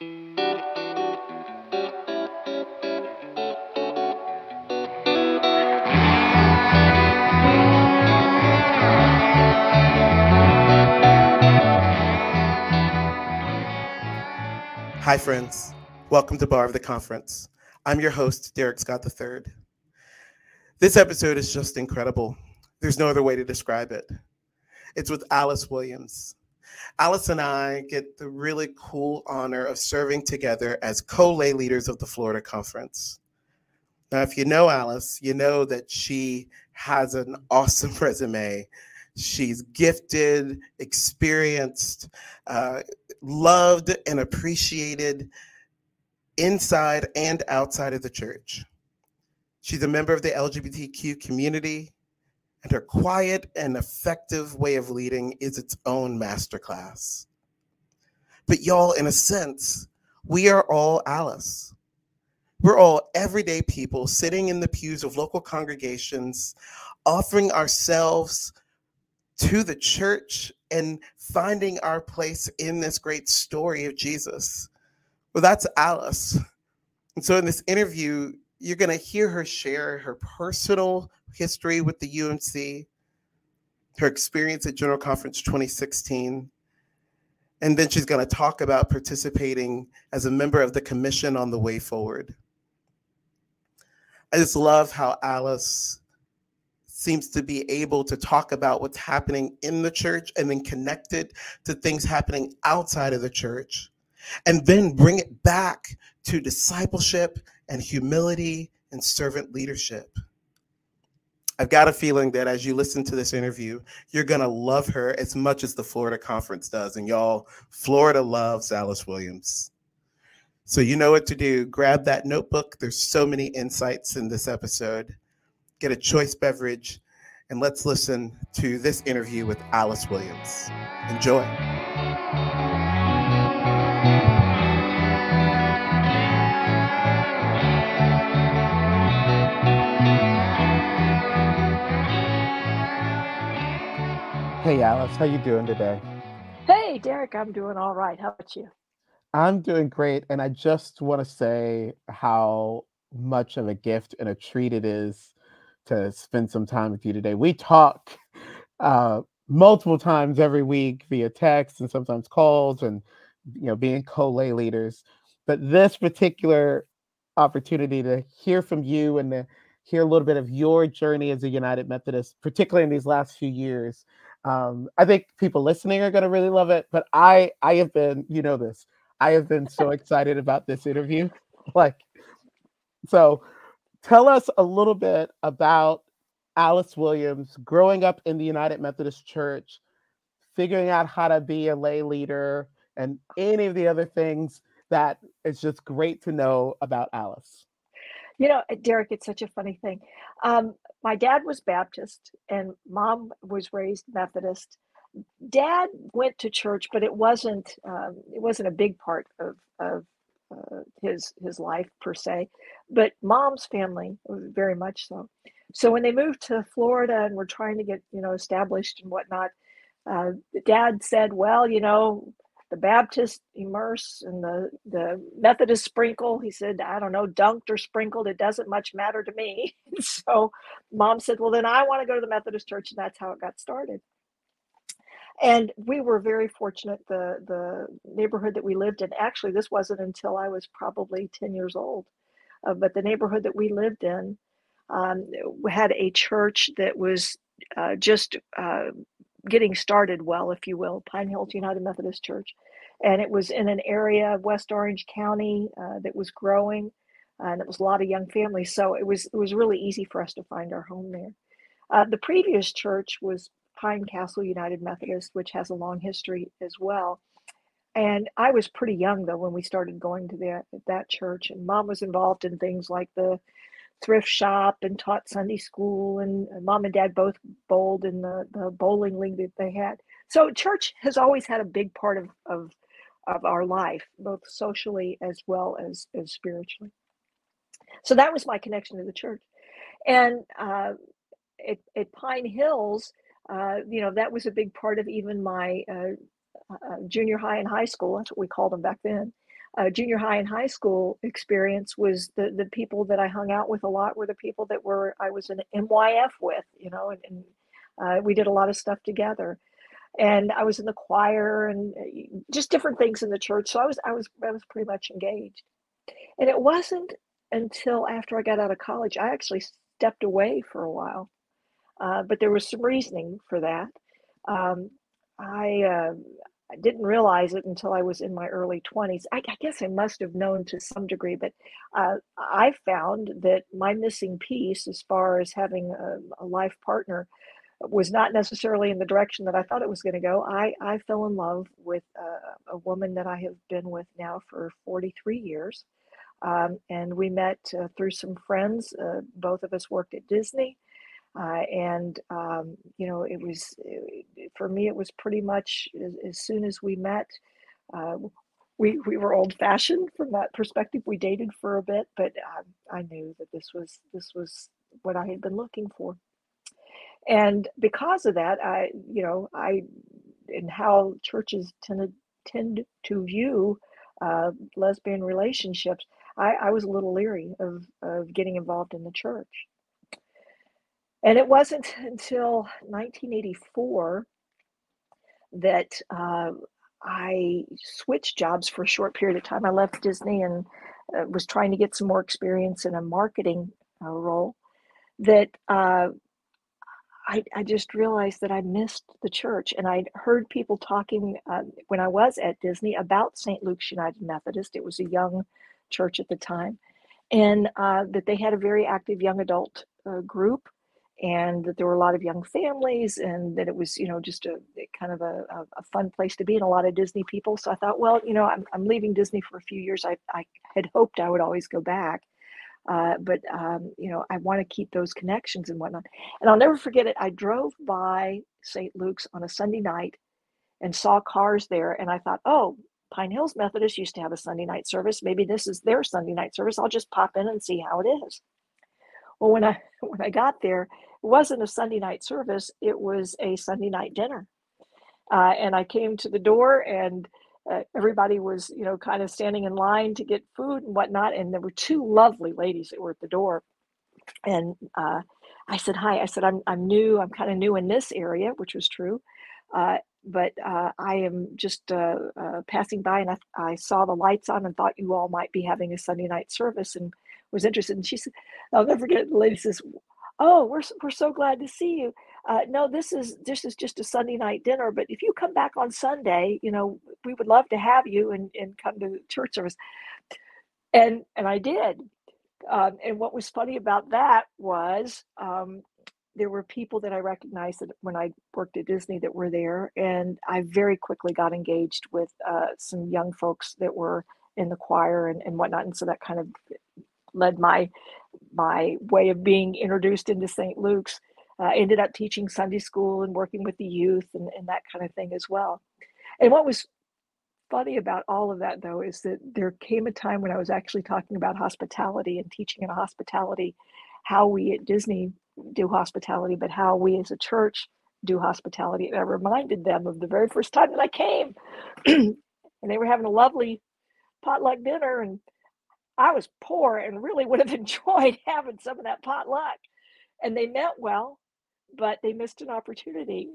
Hi, friends. Welcome to Bar of the Conference. I'm your host, Derek Scott III. This episode is just incredible. There's no other way to describe it. It's with Alice Williams. Alice and I get the really cool honor of serving together as co lay leaders of the Florida Conference. Now, if you know Alice, you know that she has an awesome resume. She's gifted, experienced, uh, loved and appreciated inside and outside of the church. She's a member of the LGBTQ community, and her quiet and effective way of leading is its own masterclass. But, y'all, in a sense, we are all Alice. We're all everyday people sitting in the pews of local congregations, offering ourselves to the church and finding our place in this great story of Jesus. Well, that's Alice. And so in this interview, you're going to hear her share her personal history with the UMC, her experience at General Conference 2016, and then she's going to talk about participating as a member of the Commission on the Way Forward. I just love how Alice seems to be able to talk about what's happening in the church and then connect it to things happening outside of the church and then bring it back to discipleship and humility and servant leadership. I've got a feeling that as you listen to this interview, you're going to love her as much as the Florida Conference does. And y'all, Florida loves Alice Williams. So you know what to do. Grab that notebook. There's so many insights in this episode get a choice beverage, and let's listen to this interview with Alice Williams. Enjoy. Hey Alice, how you doing today? Hey Derek, I'm doing all right. How about you? I'm doing great, and I just want to say how much of a gift and a treat it is to spend some time with you today. We talk uh, multiple times every week via text and sometimes calls, and you know, being co-lay leaders. But this particular opportunity to hear from you and to hear a little bit of your journey as a United Methodist, particularly in these last few years. Um, I think people listening are going to really love it. But I, I have been, you know, this. I have been so excited about this interview. Like, so Tell us a little bit about Alice Williams growing up in the United Methodist Church, figuring out how to be a lay leader, and any of the other things that it's just great to know about Alice. You know, Derek, it's such a funny thing. Um, my dad was Baptist and mom was raised Methodist. Dad went to church, but it wasn't um, it wasn't a big part of, of uh, his his life per se, but mom's family very much so. So when they moved to Florida and were trying to get you know established and whatnot, uh, dad said, "Well, you know, the Baptist immerse and the the Methodist sprinkle." He said, "I don't know, dunked or sprinkled. It doesn't much matter to me." so mom said, "Well, then I want to go to the Methodist church," and that's how it got started and we were very fortunate the the neighborhood that we lived in actually this wasn't until i was probably 10 years old uh, but the neighborhood that we lived in um, had a church that was uh, just uh, getting started well if you will pine hills united methodist church. And it was in an area of west orange county uh, that was growing and it was a lot of young families. So it was it was really easy for us to find our home there. Uh, the previous church was Pine Castle United Methodist, which has a long history as well. And I was pretty young though when we started going to that that church, and mom was involved in things like the thrift shop and taught Sunday school, and mom and dad both bowled in the, the bowling league that they had. So church has always had a big part of of of our life, both socially as well as as spiritually. So that was my connection to the church, and uh, at, at Pine Hills, uh, you know, that was a big part of even my uh, uh, junior high and high school. That's what we called them back then. Uh, junior high and high school experience was the the people that I hung out with a lot were the people that were I was in MYF with, you know, and, and uh, we did a lot of stuff together. And I was in the choir and uh, just different things in the church. So I was I was I was pretty much engaged. And it wasn't until after I got out of college I actually stepped away for a while. Uh, but there was some reasoning for that. Um, I uh, I didn't realize it until I was in my early 20s. I, I guess I must have known to some degree, but uh, I found that my missing piece, as far as having a, a life partner, was not necessarily in the direction that I thought it was going to go. I, I fell in love with a, a woman that I have been with now for 43 years. Um, and we met uh, through some friends. Uh, both of us worked at Disney. Uh, and um, you know, it was for me. It was pretty much as, as soon as we met. Uh, we we were old fashioned from that perspective. We dated for a bit, but um, I knew that this was this was what I had been looking for. And because of that, I you know I and how churches tend tend to view uh, lesbian relationships. I, I was a little leery of, of getting involved in the church. And it wasn't until 1984 that uh, I switched jobs for a short period of time. I left Disney and uh, was trying to get some more experience in a marketing uh, role. That uh, I, I, just realized that I missed the church, and I'd heard people talking uh, when I was at Disney about St. Luke's United Methodist. It was a young church at the time, and uh, that they had a very active young adult group and that there were a lot of young families and that it was you know just a kind of a, a, fun place to be and a lot of disney people. So i thought well you know i'm, I'm leaving disney for a few years. I, I had hoped i would always go back uh, but um, you know i want to keep those connections and whatnot. And i'll never forget it. I drove by st luke's on a sunday night and saw cars there and i thought oh pine hills methodist used to have a sunday night service. Maybe this is their sunday night service. I'll just pop in and see how it is. Well when i when i got there wasn't a Sunday night service, it was a Sunday night dinner. Uh, and I came to the door and uh, everybody was, you know, kind of standing in line to get food and whatnot. And there were two lovely ladies that were at the door. And uh, I said, Hi. I said, I'm, I'm new. I'm kind of new in this area, which was true. Uh, but uh, I am just uh, passing by and I, I saw the lights on and thought you all might be having a Sunday night service and was interested. And she said, I'll never forget, the lady says, oh we're, we're so glad to see you. Uh, no this is this is just a sunday night dinner but if you come back on sunday you know we would love to have you and, and come to church service. And and i did. Um, and what was funny about that was um, there were people that i recognized that when i worked at disney that were there and i very quickly got engaged with uh, some young folks that were in the choir and, and whatnot and so that kind of led my my way of being introduced into St. Luke's. Uh, ended up teaching Sunday school and working with the youth and, and that kind of thing as well. And what was funny about all of that, though, is that there came a time when I was actually talking about hospitality and teaching in hospitality, how we at Disney do hospitality, but how we as a church do hospitality. And I reminded them of the very first time that I came, and they were having a lovely potluck dinner, and I was poor and really would have enjoyed having some of that potluck. And they meant well, but they missed an opportunity,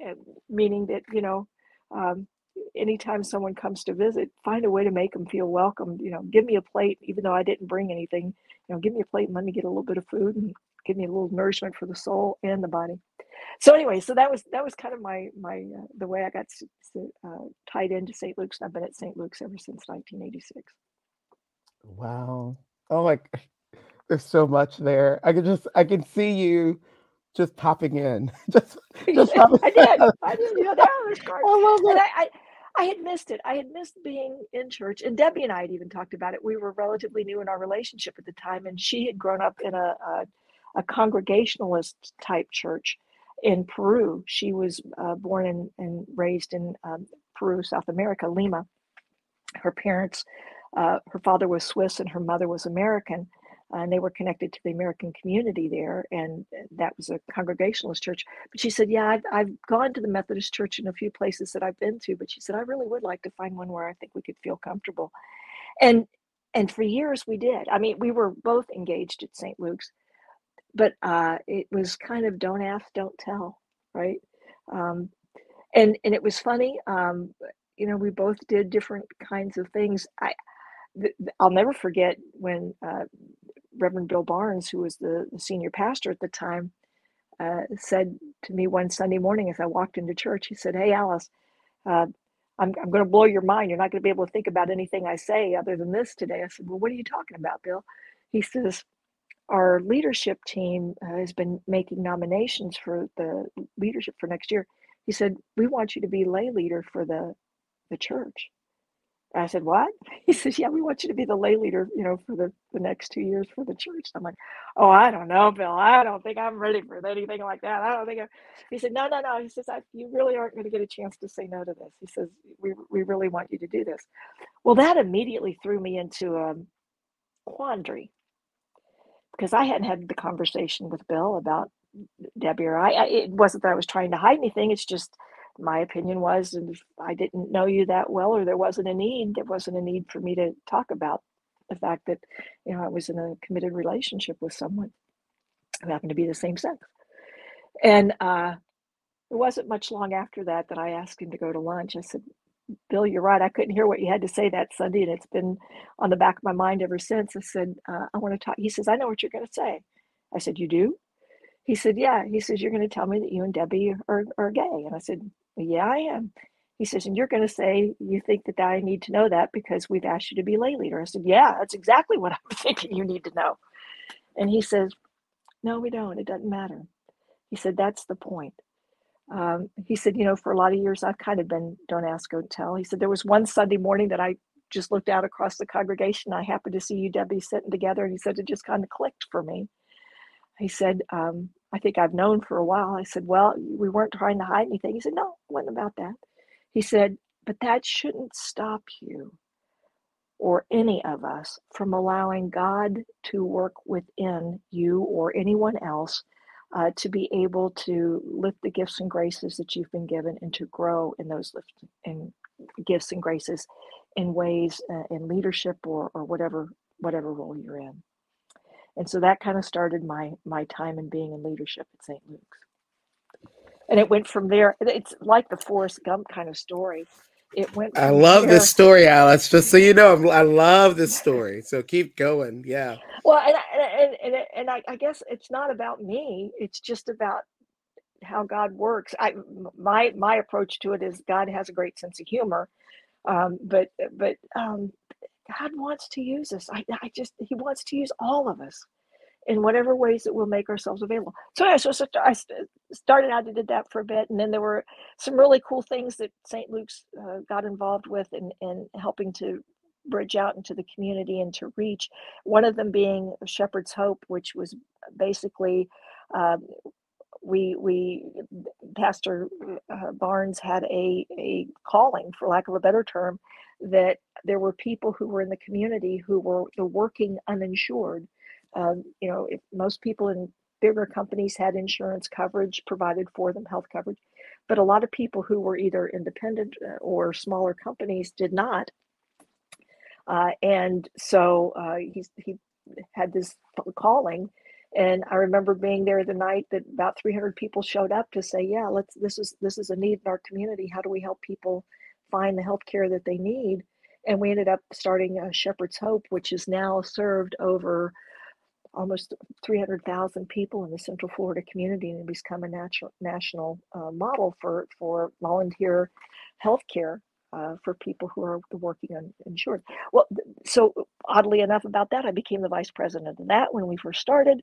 meaning that, you know, um, anytime someone comes to visit, find a way to make them feel welcome. You know, give me a plate, even though I didn't bring anything. You know, give me a plate and let me get a little bit of food and give me a little nourishment for the soul and the body. So anyway, so that was that was kind of my my uh, the way I got uh, tied into St. Luke's. I've been at St. Luke's ever since 1986. Wow. Oh my, there's so much there. I can just, I can see you just popping in. just, just popping I did. I did. Yeah, that was great. I love it. And I, I, I had missed it. I had missed being in church. And Debbie and I had even talked about it. We were relatively new in our relationship at the time, and she had grown up in a, a, a congregationalist type church in Peru. She was uh, born and, and raised in um, Peru, South America, Lima. Her parents uh, her father was Swiss and her mother was American, uh, and they were connected to the American community there, and that was a Congregationalist church. But she said, "Yeah, I've, I've gone to the Methodist church in a few places that I've been to, but she said I really would like to find one where I think we could feel comfortable." and and for years we did. I mean, we were both engaged at St. Luke's, but uh, it was kind of don't ask, don't tell, right? Um, and and it was funny. Um, you know, we both did different kinds of things. I I'll never forget when uh, Reverend Bill Barnes, who was the, the senior pastor at the time, uh, said to me one Sunday morning as I walked into church, he said, Hey, Alice, uh, I'm, I'm going to blow your mind. You're not going to be able to think about anything I say other than this today. I said, Well, what are you talking about, Bill? He says, Our leadership team uh, has been making nominations for the leadership for next year. He said, We want you to be lay leader for the, the church. I said, What? He says, Yeah, we want you to be the lay leader, you know, for the, the next two years for the church. I'm like, Oh, I don't know, Bill. I don't think I'm ready for anything like that. I don't think I'm... He said, No, no, no. He says, You really aren't going to get a chance to say no to this. He says, We, we really want you to do this. Well, that immediately threw me into a quandary because I hadn't had the conversation with Bill about Debbie or I. It wasn't that I was trying to hide anything. It's just my opinion was if I didn't know you that well or there wasn't a need, there wasn't a need for me to talk about the fact that, you know, I was in a committed relationship with someone who happened to be the same sex. And uh, it wasn't much long after that that I asked him to go to lunch. I said, Bill, you're right. I couldn't hear what you had to say that Sunday, and it's been on the back of my mind ever since. I said, uh, I want to talk. He says, I know what you're going to say. I said, You do? He said, Yeah. He says, You're going to tell me that you and Debbie are, are gay. And I said, yeah, I am. He says, and you're going to say you think that I need to know that because we've asked you to be lay leader. I said, yeah, that's exactly what I'm thinking you need to know. And he says, no, we don't. It doesn't matter. He said, that's the point. Um, he said, you know, for a lot of years, I've kind of been don't ask, don't tell. He said, there was one Sunday morning that I just looked out across the congregation. I happened to see you, Debbie, sitting together. And he said, it just kind of clicked for me. He said, um, I think I've known for a while. I said, Well, we weren't trying to hide anything. He said, No, it wasn't about that. He said, But that shouldn't stop you or any of us from allowing God to work within you or anyone else uh, to be able to lift the gifts and graces that you've been given and to grow in those lift and gifts and graces in ways uh, in leadership or, or whatever whatever role you're in and so that kind of started my my time in being in leadership at St. Luke's. And it went from there. It's like the Forrest Gump kind of story. It went. I love there. this story, Alice. Just so you know, I love this story. So keep going. Yeah. Well, and and and, and I, I guess it's not about me. It's just about how God works. I my my approach to it is God has a great sense of humor, um, but but um, God wants to use us. I, I just, He wants to use all of us in whatever ways that we'll make ourselves available. So, so, so I started out and did that for a bit. And then there were some really cool things that St. Luke's uh, got involved with in, in helping to bridge out into the community and to reach. One of them being Shepherd's Hope, which was basically. Um, we we pastor uh, barnes had a a calling for lack of a better term that there were people who were in the community who were the working uninsured. Um, you know, if most people in bigger companies had insurance coverage provided for them, health coverage, but a lot of people who were either independent uh, or smaller companies did not. Uh, and so uh, he, he had this calling and i remember being there the night that about 300 people showed up to say yeah let's this is this is a need in our community how do we help people find the health care that they need. And we ended up starting a Shepherd's Hope, which is now served over almost 300,000 people in the Central Florida community and become a natural, national uh, model for, for volunteer healthcare uh, for people who are working uninsured. Well, so oddly enough, about that, I became the vice president of that when we first started.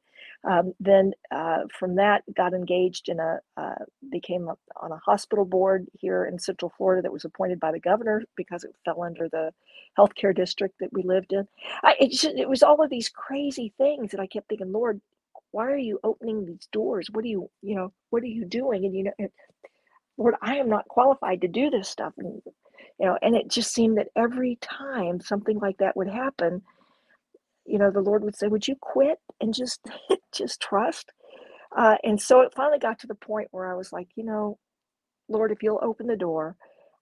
Um, then uh, from that, got engaged in a uh, became a, on a hospital board here in Central Florida that was appointed by the governor because it fell under the healthcare district that we lived in. I, it, just, it was all of these crazy things that I kept thinking, Lord, why are you opening these doors? What are you, you know, what are you doing? And you know, Lord, I am not qualified to do this stuff. And you know and it just seemed that every time something like that would happen you know the lord would say would you quit and just just trust uh, and so it finally got to the point where i was like you know lord if you'll open the door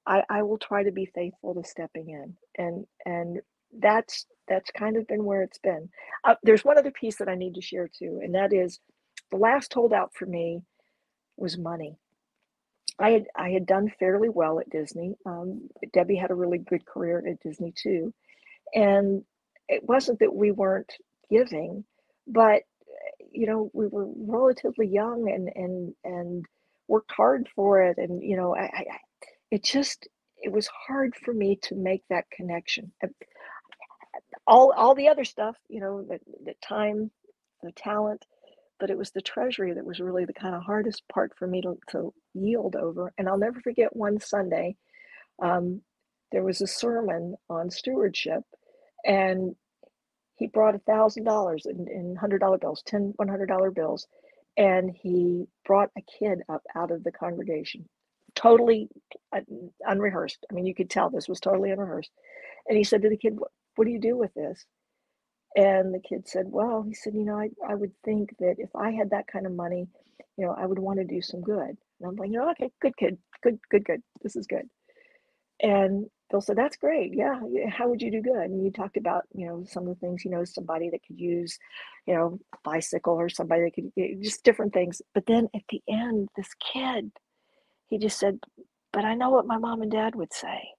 I, I will try to be faithful to stepping in and and that's that's kind of been where it's been. Uh, there's one other piece that I need to share too, and that is the last holdout for me was money. I had I had done fairly well at Disney. Um, Debbie had a really good career at Disney too, and it wasn't that we weren't giving, but you know we were relatively young and and and worked hard for it, and you know I, I it just it was hard for me to make that connection. All all the other stuff, you know, the, the time, the talent, but it was the treasury that was really the kind of hardest part for me to, to yield over. And I'll never forget one Sunday, um, there was a sermon on stewardship, and he brought a thousand dollars in hundred dollar bills, ten one hundred dollar bills, and he brought a kid up out of the congregation, totally unrehearsed. I mean, you could tell this was totally unrehearsed. And he said to the kid, "What, what do you do with this?" And the kid said, Well, he said, You know, I, I would think that if I had that kind of money, you know, I would want to do some good. And I'm like, You know, okay, good kid, good, good, good. This is good. And Bill said, That's great. Yeah. How would you do good? And you talked about, you know, some of the things, you know, somebody that could use, you know, bicycle or somebody that could just different things. But then at the end, this kid, he just said, But I know what my mom and dad would say.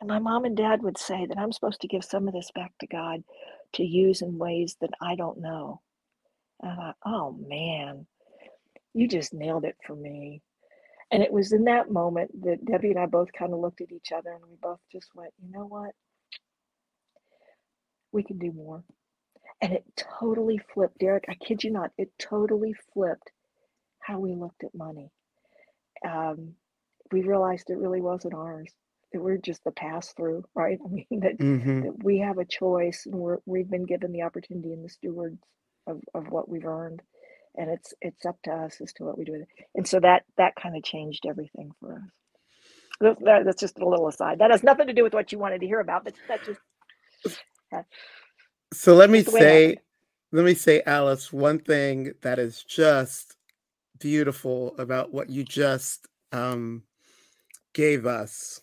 And my mom and dad would say that I'm supposed to give some of this back to God to use in ways that I don't know. And I thought, oh man, you just nailed it for me. And it was in that moment that Debbie and I both kind of looked at each other and we both just went, you know what? We can do more. And it totally flipped, Derek. I kid you not, it totally flipped how we looked at money. Um, we realized it really wasn't ours that we're just the pass through, right? I mean that, hmm that we have a choice and we're we've been given the opportunity and the stewards of, of what we've earned. And it's it's up to us as to what we do with it. And so that that kind of changed everything for us. That, that- that's just a little aside. That has nothing to do with what you wanted to hear about, but that just So let me that's the way it say, let me say, Alice, one thing that is just beautiful about what you just um, gave us.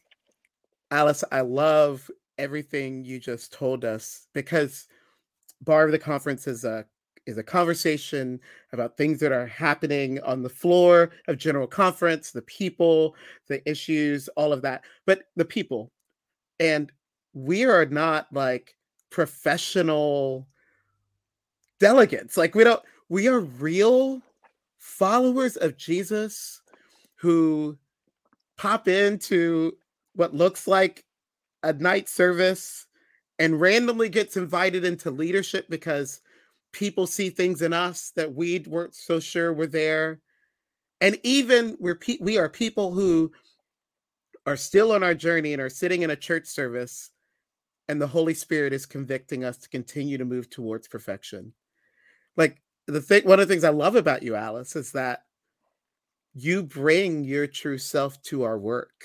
Alice, I love everything you just told us because Bar of the Conference is a is a conversation about things that are happening on the floor of General Conference, the people, the issues, all of that. But the people, and we are not like professional delegates. Like we don't we are real followers of Jesus who pop into what looks like a night service and randomly gets invited into leadership because people see things in us that we weren't so sure were there. And even we're pe- we are people who are still on our journey and are sitting in a church service and the Holy Spirit is convicting us to continue to move towards perfection. Like the thing one of the things I love about you, Alice, is that you bring your true self to our work.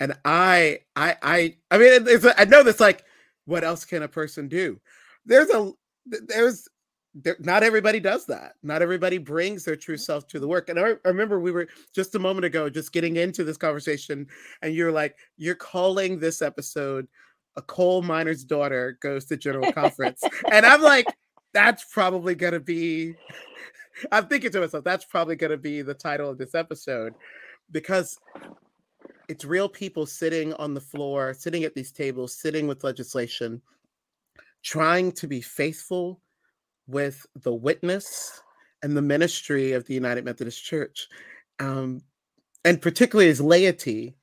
And I I I I mean it's, I know that's like what else can a person do? There's a there's there, not everybody does that. Not everybody brings their true mm. self to the work. And I, I remember we were just a moment ago just getting into this conversation, and you're like, you're calling this episode a coal miner's daughter goes to general conference. and I'm like, that's probably gonna be I'm thinking to myself, that's probably gonna be the title of this episode because it's real people sitting on the floor, sitting at these tables, sitting with legislation, trying to be faithful with the witness and the ministry of the United Methodist Church. Um, and particularly as laity,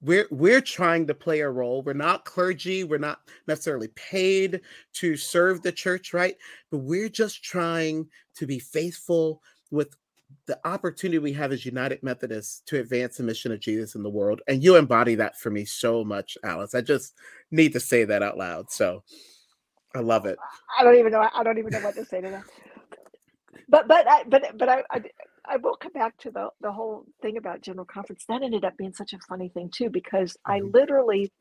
we're we're trying to play a role. We're not clergy, we're not necessarily paid to serve the church, right? But we're just trying to be faithful with the opportunity we have as United Methodists to advance the mission of Jesus in the world. And you embody that for me so much, Alice. I just need to say that out loud. So I love it. I don't even know. I don't even know what to say to that. But but I but but I, I I will come back to the the whole thing about general conference. That ended up being such a funny thing too because I Mhm. literally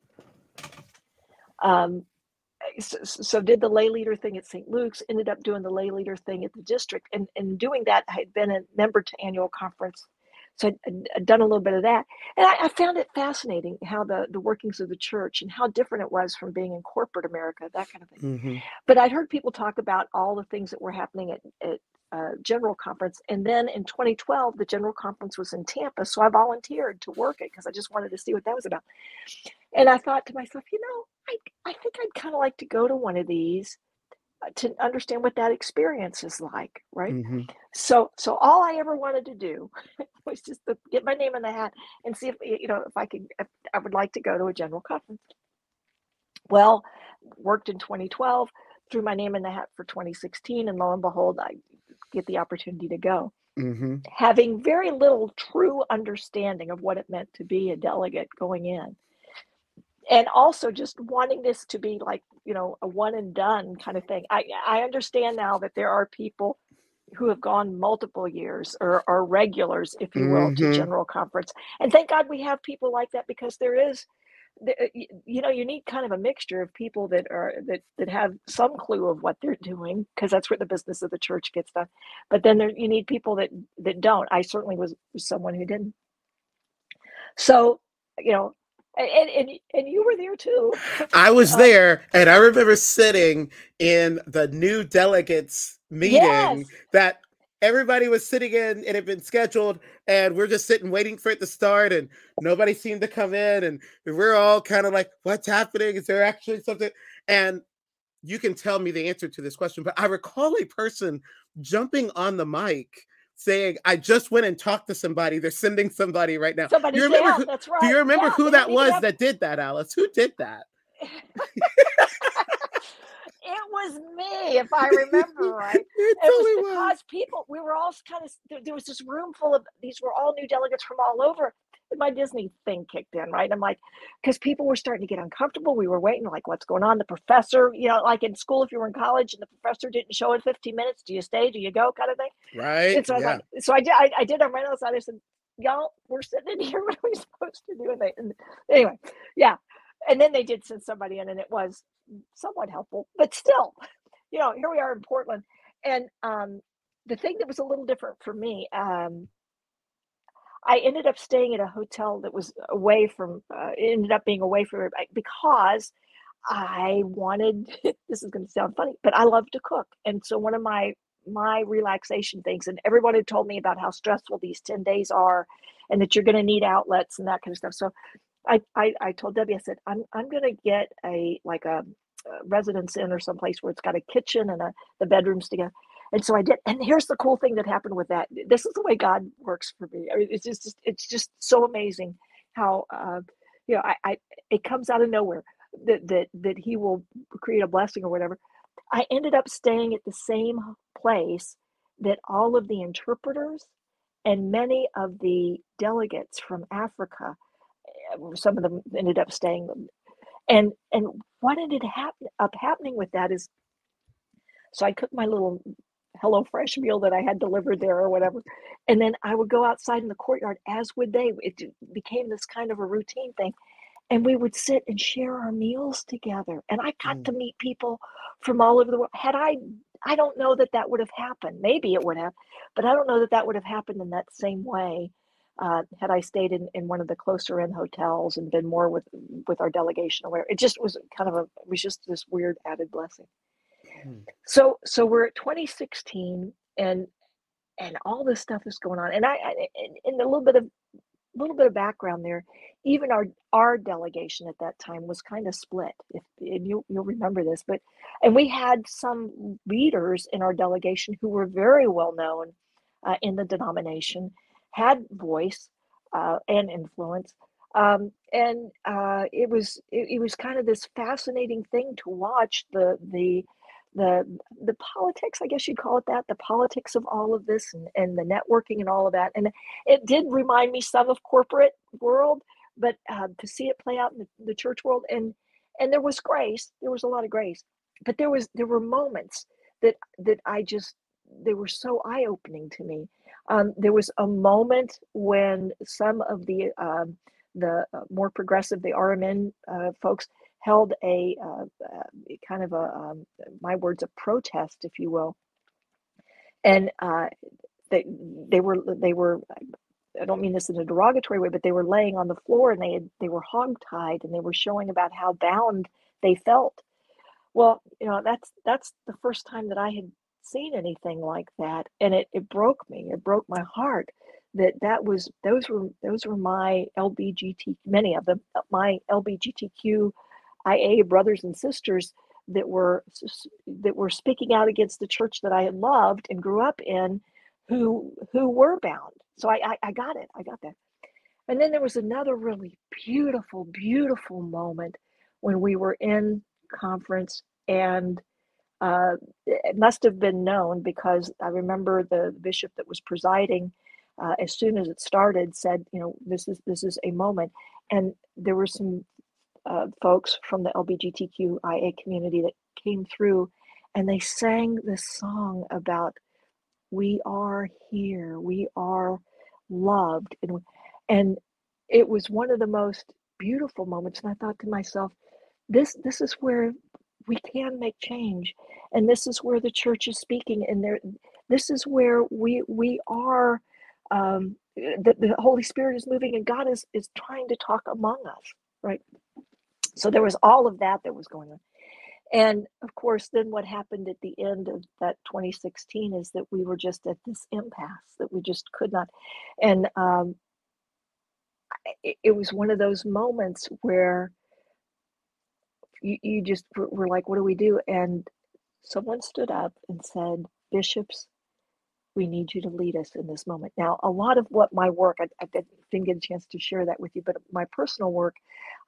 um so, so did the lay leader thing at St. Luke's, ended up doing the lay leader thing at the district. And in doing that, I had been a member to annual conference so I'd, I'd, done a little bit of that, and I, I, found it fascinating how the the workings of the church and how different it was from being in corporate America, that kind of thing. Mm-hmm. But I'd heard people talk about all the things that were happening at, at uh, general conference, and then in 2012, the general conference was in Tampa, so I volunteered to work it because I just wanted to see what that was about. And I thought to myself, you know, I I think I'd kind of like to go to one of these uh, to understand what that experience is like right mm-hmm. so so all i ever wanted to do was just to get my name in the hat and see if you know if i could if i would like to go to a general conference well worked in 2012 threw my name in the hat for 2016 and lo and behold i get the opportunity to go mm-hmm. having very little true understanding of what it meant to be a delegate going in and also just wanting this to be like you know a one and done kind of thing. I i understand now that there are people who have gone multiple years or are regulars if you will mm-hmm. to general conference. And thank god we have people like that because there is uh, you know you need kind of a mixture of people that are that that have some clue of what they're doing because that's where the business of the church gets done. But then there, you need people that that don't. I certainly was, was someone who didn't. So you know and, and and you were there too. I was um, there, and I remember sitting in the new delegates meeting yes. that everybody was sitting in. It had been scheduled, and we're just sitting waiting for it to start, and nobody seemed to come in, and we're all kind of like, "What's happening? Is there actually something?" And you can tell me the answer to this question, but I recall a person jumping on the mic saying, I just went and talked to somebody. They're sending somebody right now. Somebody, do you remember yeah, who, that's right. Do you remember yeah, who that was that did that, Alice? Who did that? it was me, if I remember right. it, it was because was. people, we were all kind of, there was this room full of, these were all new delegates from all over my Disney thing kicked in, right? I'm like, because people were starting to get uncomfortable. We were waiting, like, what's going on? The professor, you know, like in school, if you were in college and the professor didn't show in 15 minutes, do you stay? Do you go? Kind of thing. Right. And so, yeah. I like, so I did. I, I did. I'm right outside. I said, y'all, we're sitting in here. What are we supposed to do? And, they, and anyway, yeah. And then they did send somebody in, and it was somewhat helpful, but still, you know, here we are in Portland, and um, the thing that was a little different for me. Um, I ended up staying at a hotel that was away from, uh, ended up being away from everybody because I wanted, this is going to sound funny, but I love to cook. And so one of my, my relaxation things, and everyone had told me about how stressful these 10 days are and that you're going to need outlets and that kind of stuff. So I, I, I told Debbie, I said, I'm, I'm going to get a, like a, a residence inn or someplace where it's got a kitchen and a, the bedrooms together. And so I did. And here's the cool thing that happened with that. This is the way God works for me. I mean, it's just it's just so amazing how uh, you know I, I it comes out of nowhere that that that He will create a blessing or whatever. I ended up staying at the same place that all of the interpreters and many of the delegates from Africa, eh, some of them ended up staying. And and what ended up happening with that is so I cooked my little HelloFresh meal that I had delivered there or whatever. And then I would go outside in the courtyard, as would they. It became this kind of a routine thing. And we would sit and share our meals together. And I got mm. to meet people from all over the world. Had I, I don't know that that would have happened. Maybe it would have, but I don't know that that would have happened in that same way. Uh, had I stayed in, in one of the closer in hotels and been more with with our delegation aware, it just was kind of a it was just this weird added blessing. So so we're at 2016 and and all this stuff is going on. And I, I in a little bit of a little bit of background there, even our our delegation at that time was kind of split. If and you you'll remember this, but and we had some leaders in our delegation who were very well known uh, in the denomination, had voice uh, and influence. Um, and uh, it was it, it was kind of this fascinating thing to watch the the the the politics i guess you'd call it that the politics of all of this and, and the networking and all of that. And it did remind me some of corporate world but uh, to see it play out in the, the church world and and there was grace there was a lot of grace but there was there were moments that that i just they were so eye-opening to me. Um, there was a moment when some of the um, the uh, more progressive the rmn uh, folks held a uh, kind of a um, my words a protest, if you will, and uh, they they were they were I don't mean this in a derogatory way, but they were laying on the floor and they had, they were hogtied and they were showing about how bound they felt. Well, you know, that's that's the first time that I had seen anything like that, and it it broke me. It broke my heart that that was those were those were my LBGT many of them my LBGTQ IA brothers and sisters that were that were speaking out against the church that I had loved and grew up in, who who were bound. So I, I, I got it. I got that. And then there was another really beautiful, beautiful moment when we were in conference and uh, it must have been known because I remember the bishop that was presiding uh, as soon as it started said, you know, this is this is a moment, and there were some uh, folks from the LBGTQIA community that came through, and they sang this song about we are here, we are loved, and and it was one of the most beautiful moments. And I thought to myself, this this is where we can make change, and this is where the church is speaking, and there, this is where we we are. Um, the, the Holy Spirit is moving, and God is is trying to talk among us, right? So there was all of that that was going on. And of course, then what happened at the end of that 2016 is that we were just at this impasse that we just could not. And um, it, it was one of those moments where you, you just were, were like, what do we do? And someone stood up and said, Bishops, we need you to lead us in this moment. Now, a lot of what my work, I, I, didn't get a chance to share that with you, but my personal work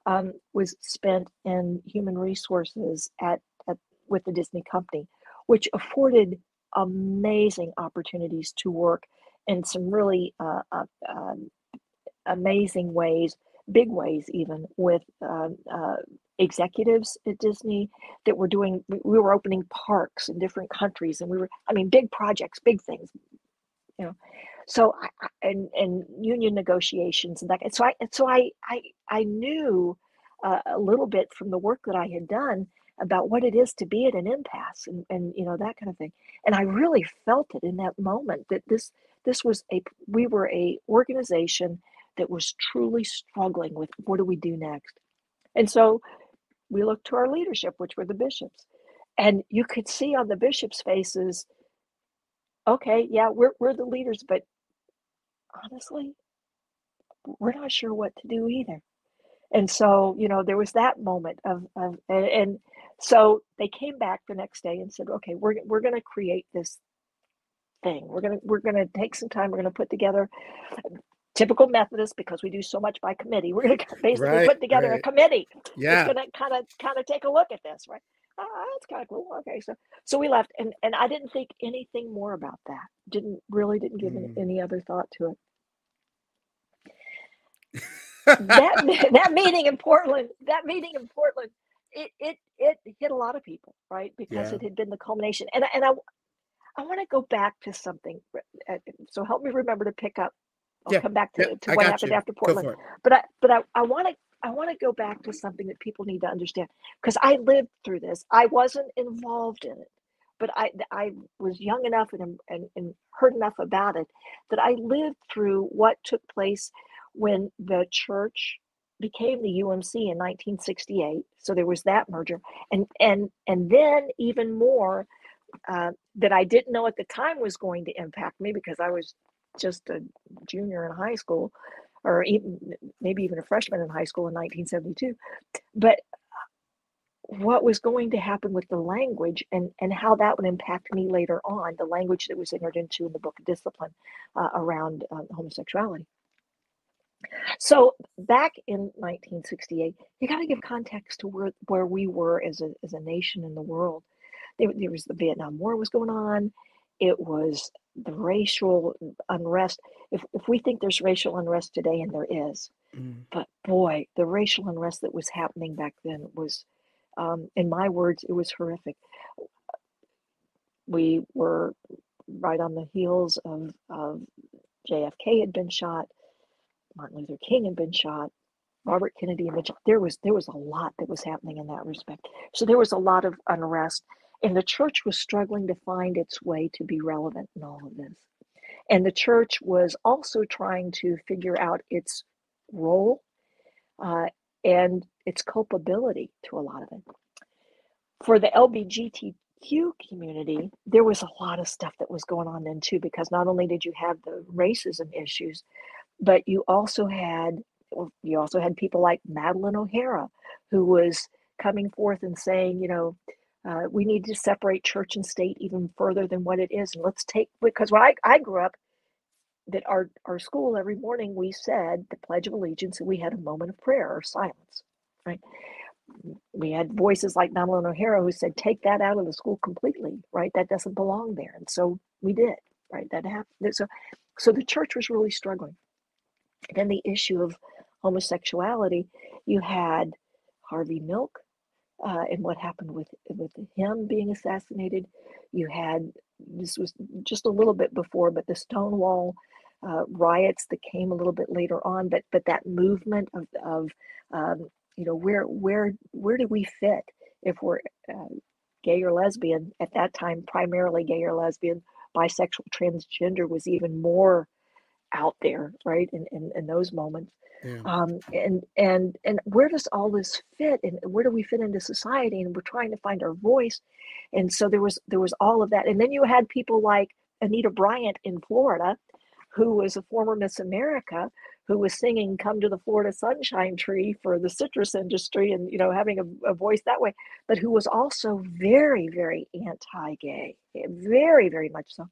um, was spent in human resources at, at with the Disney company, which afforded amazing opportunities to work in some really uh, uh, um, amazing ways, big ways even with um, uh, executives at Disney that were doing. We were opening parks in different countries, and we were, I mean, big projects, big things, you know so I, and and union negotiations and that so i so i i, I knew uh, a little bit from the work that i had done about what it is to be at an impasse and, and you know that kind of thing and i really felt it in that moment that this this was a we were a organization that was truly struggling with what do we do next and so we looked to our leadership which were the bishops and you could see on the bishops faces okay yeah we're, we're the leaders but honestly, we're not sure what to do either. And so, you know, there was that moment of, of and, and so they came back the next day and said, okay, we're, we're going to create this thing. We're going to, we're going to take some time. We're going to put together typical Methodist because we do so much by committee. We're going to basically right, put together right. a committee. Yeah. It's going to kind of, kind of take a look at this, right? oh, that's kind of cool. Okay, so so we left, and and I didn't think anything more about that. Didn't really didn't give mm. any other thought to it. that that meeting in Portland, that meeting in Portland, it it it hit a lot of people, right? Because yeah. it had been the culmination, and and I I want to go back to something. Uh, so help me remember to pick up. I'll yeah. come back to, yeah, to what happened you. after Portland. But I but I, I want to I want to go back to something that people need to understand because I lived through this. I wasn't involved in it, but I I was young enough and, and, and heard enough about it that I lived through what took place when the church became the UMC in 1968. So there was that merger, and and and then even more uh, that I didn't know at the time was going to impact me because I was just a junior in high school or even maybe even a freshman in high school in 1972 but what was going to happen with the language and and how that would impact me later on the language that was entered into in the book of discipline uh, around uh, homosexuality. So back in 1968 you got to give context to where where we were as a as a nation in the world. There, there was the vietnam war was going on it was the racial unrest. If, if we think there's racial unrest today, and there is, mm. but boy, the racial unrest that was happening back then was, um, in my words, it was horrific. We were right on the heels of, of JFK had been shot, Martin Luther King had been shot, Robert Kennedy been shot. There was there was a lot that was happening in that respect. So there was a lot of unrest and the church was struggling to find its way to be relevant in all of this. And the church was also trying to figure out its role uh, and its culpability to a lot of it. For the LBGTQ community, there was a lot of stuff that was going on then too, because not only did you have the racism issues, but you also had you also had people like Madeline O'Hara, who was coming forth and saying, you know, uh, we need to separate church and state even further than what it is. And let's take, because when I, I grew up, that our, our school every morning we said the Pledge of Allegiance and we had a moment of prayer or silence, right? We had voices like Madalyn O'Hair who said, take that out of the school completely, right? That doesn't belong there. And so we did, right? That happened. So, so the church was really struggling. Then the issue of homosexuality, you had Harvey Milk, uh, and what happened with with him being assassinated. You had this was just a little bit before, but the Stonewall uh, riots that came a little bit later on. But but that movement of of um, you know where where where do we fit if we're uh, gay or lesbian at that time primarily gay or lesbian bisexual transgender was even more out there right in, in, in those moments um, and and and where does all this fit and where do we fit into society and we're trying to find our voice. And so there was there was all of that. And then you had people like anita bryant in florida who was a former miss america who was singing come to the florida sunshine tree for the citrus industry and you know having a, a voice that way but who was also very very anti-gay very very much so.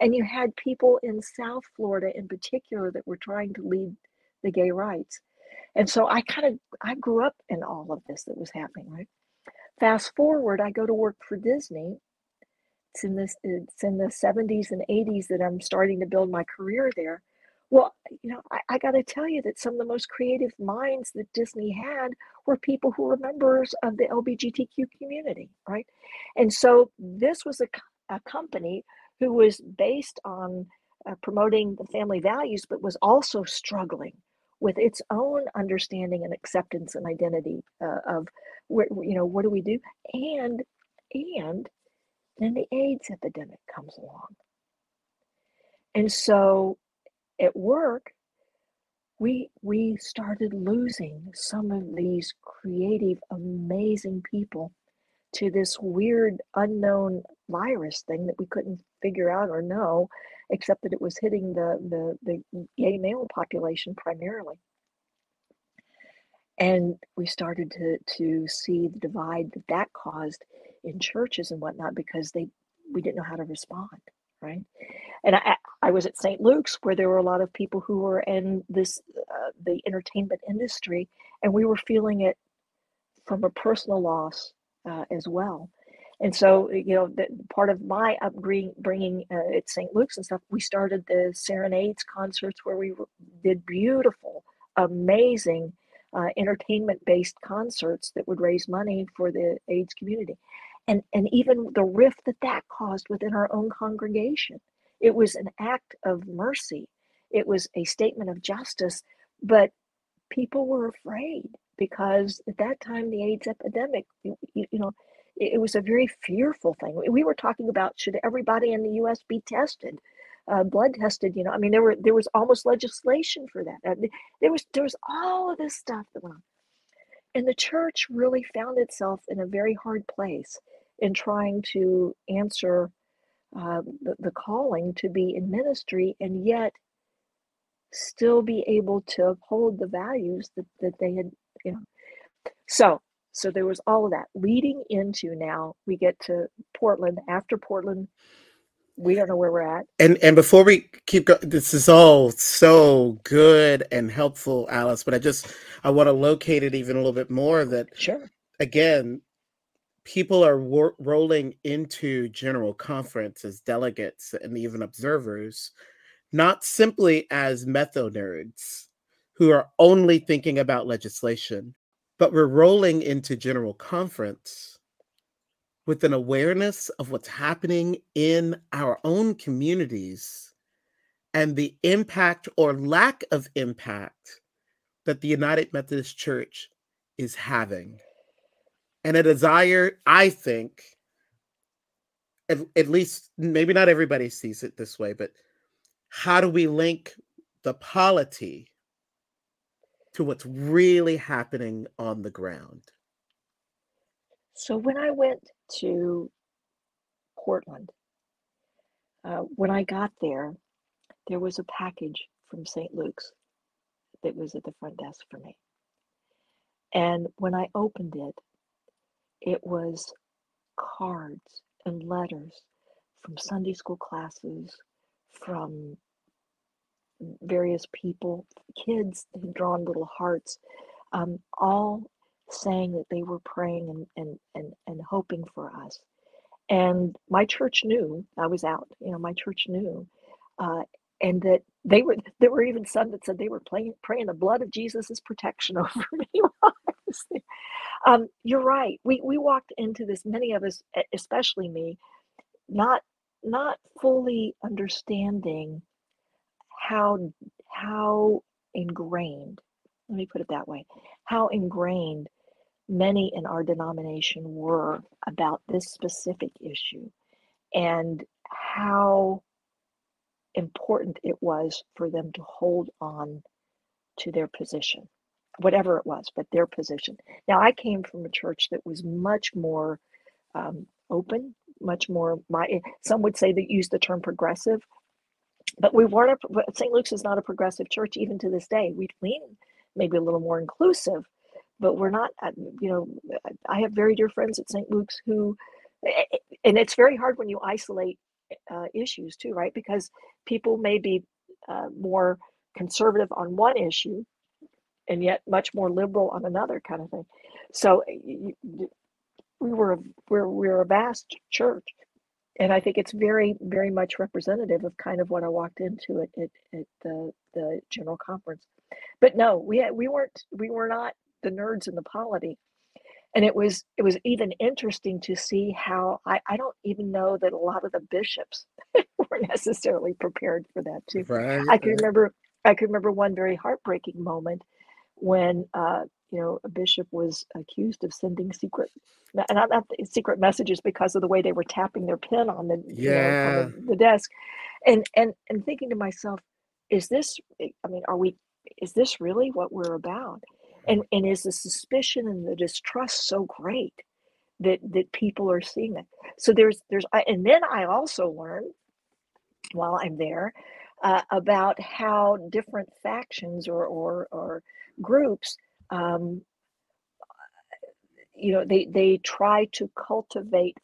And you had people in south florida in particular that were trying to lead the gay rights. And so I kind of I grew up in all of this that was happening, right? Fast forward, I go to work for Disney. It's in this it's in the 70s and 80s that I'm starting to build my career there. Well, you know, I, I got to tell you that some of the most creative minds that Disney had were people who were members of the LBGTQ community, right? And so this was a, a company who was based on uh, promoting the family values, but was also struggling with its own understanding and acceptance and identity uh, of where you know what do we do? And and then the aids epidemic comes along. And so at work we we started losing some of these creative amazing people to this weird unknown virus thing that we couldn't figure out or know except that it was hitting the, the, the gay male population primarily. And we started to, to see the divide that that caused in churches and whatnot because they we didn't know how to respond, right? And I, I was at St. Luke's where there were a lot of people who were in this uh, the entertainment industry, and we were feeling it from a personal loss uh, as well. And so, you know, the, part of my upbringing uh, at St. Luke's and stuff, we started the serenades concerts where we did beautiful, amazing uh, entertainment-based concerts that would raise money for the AIDS community, and and even the rift that that caused within our own congregation. It was an act of mercy. It was a statement of justice, but people were afraid because at that time the AIDS epidemic, you, you know it, was a very fearful thing. We were talking about should everybody in the U.S. be tested, uh, blood tested? You know, I mean, there were there was almost legislation for that. Uh, there was there was all of this stuff that went on, and the church really found itself in a very hard place in trying to answer uh, the, the calling to be in ministry, and yet still be able to uphold the values that, that they had you know so so there was all of that leading into now we get to Portland. After Portland, we don't know where we're at. And and before we keep going, this is all so good and helpful, Alice. But I just I want to locate it even a little bit more. That sure. Again, people are wor- rolling into general conference as delegates and even observers, not simply as metho nerds who are only thinking about legislation, but we're rolling into General Conference with an awareness of what's happening in our own communities and the impact or lack of impact that the United Methodist Church is having. And a desire, I think, at, at least maybe not everybody sees it this way, but how do we link the polity to what's really happening on the ground? So when I went to Portland, uh, when I got there, there was a package from St. Luke's that was at the front desk for me. And when I opened it, it was cards and letters from Sunday school classes, from various people, kids had drawn little hearts, um, all saying that they were praying and, and, and, and hoping for us. And my church knew I was out, you know, my church knew. Uh, and that they were, there were even some that said they were praying, praying the blood of Jesus' protection over me Um, you're right. We, we walked into this, many of us, especially me, not, not fully understanding how how ingrained let me put it that way how ingrained many in our denomination were about this specific issue and how important it was for them to hold on to their position whatever it was but their position. Now i came from a church that was much more um, open much more my some would say that use the term progressive but we weren't a, st luke's is not a progressive church even to this day. We lean maybe a little more inclusive but we're not uh, you know i have very dear friends at st luke's who and it's very hard when you isolate uh, issues too right? Because people may be uh, more conservative on one issue and yet much more liberal on another kind of thing. So we were we're, we're a vast church and I think it's very, very much representative of kind of what I walked into at, at, at the the general conference. But no, we had, we weren't we were not the nerds in the polity, and it was it was even interesting to see how I I don't even know that a lot of the bishops were necessarily prepared for that too. Right. I can remember I can remember one very heartbreaking moment when uh, you know, a bishop was accused of sending secret, not, not secret messages because of the way they were tapping their pen on the, yeah. You know, on the, the desk, and and and thinking to myself, is this? I mean, are we? Is this really what we're about? And and is the suspicion and the distrust so great that that people are seeing it? So there's there's and then I also learned while I'm there uh, about how different factions or or, or groups um, you know they they try to cultivate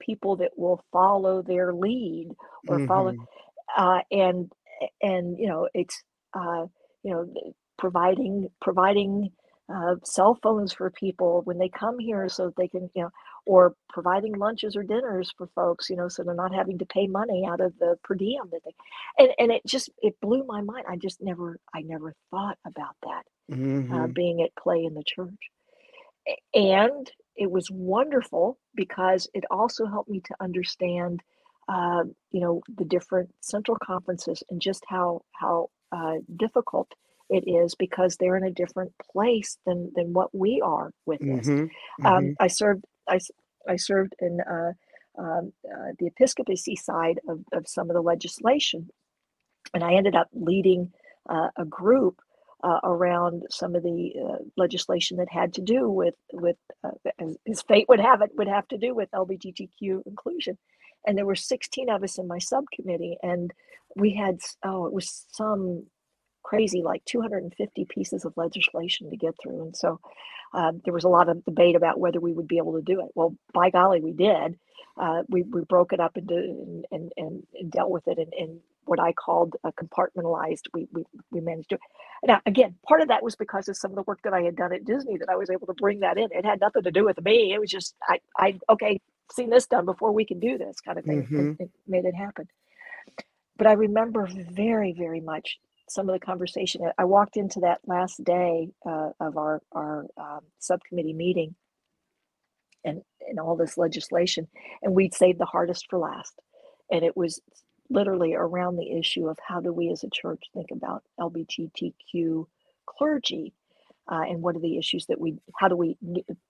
people that will follow their lead or follow mm-hmm. uh, and and you know it's uh, you know providing providing uh, cell phones for people when they come here so they can you know or providing lunches or dinners for folks you know so they're not having to pay money out of the per diem that they and and it just it blew my mind i just never i never thought about that mm-hmm. uh, being at play in the church. And it was wonderful because it also helped me to understand, uh, you know, the different central conferences and just how how uh, difficult it is because they're in a different place than than what we are with this. Mm-hmm. Um, mm-hmm. I served I, I served in uh, um, uh, the episcopacy side of, of some of the legislation, and I ended up leading uh, a group uh, around some of the uh, legislation that had to do with with uh, as, fate would have it would have to do with LGBTQ inclusion, and there were 16 of us in my subcommittee, and we had oh it was some crazy like 250 pieces of legislation to get through, and so uh, there was a lot of debate about whether we would be able to do it. Well, by golly, we did. Uh, we, we broke it up into and, and, and dealt with it in what I called a compartmentalized. We, we, we managed to. Now, again, part of that was because of some of the work that I had done at Disney that I was able to bring that in. It had nothing to do with me. It was just, I, I okay, seen this done before we can do this kind of thing. Mm-hmm. It, it made it happen. But I remember very, very much some of the conversation. I walked into that last day uh, of our, our um, subcommittee meeting and, and all this legislation, and we'd saved the hardest for last. And it was literally around the issue of how do we as a church think about LGBTQ clergy uh, and what are the issues that we how do we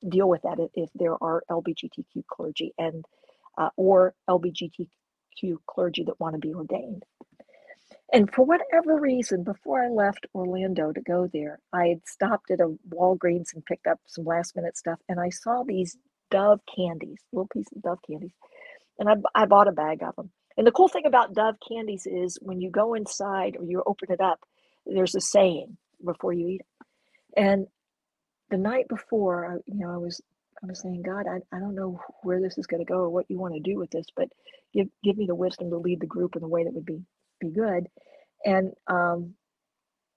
deal with that if, if there are LGBTQ clergy and uh, or LGBTQ clergy that want to be ordained. And for whatever reason, before I left Orlando to go there, I had stopped at a Walgreens and picked up some last minute stuff. And I saw these Dove candies, little pieces of Dove candies. And I, I bought a bag of them. And the cool thing about Dove candies is when you go inside or you open it up, there's a saying before you eat it. And the night before, you know, I was I was saying, God, I, I don't know where this is going to go or what you want to do with this, but give give me the wisdom to lead the group in a way that would be be good. And um,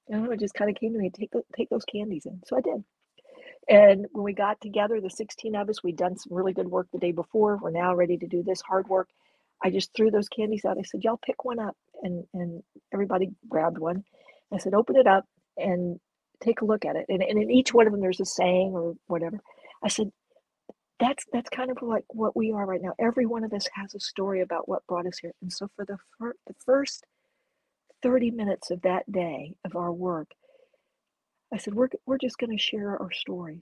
I don't know, it just kind of came to me, take take those candies in. So I did. And when we got together, the 16 of us, we'd done some really good work the day before. We're now ready to do this hard work. I just threw those candies out. I said, Y'all pick one up. And and everybody grabbed one. I said, open it up and take a look at it. And, and in each one of them there's a saying or whatever. I said, that's that's kind of like what we are right now. Every one of us has a story about what brought us here. And so for the, fir- the first 30 minutes of that day of our work, I said, we're, we're just going to share our stories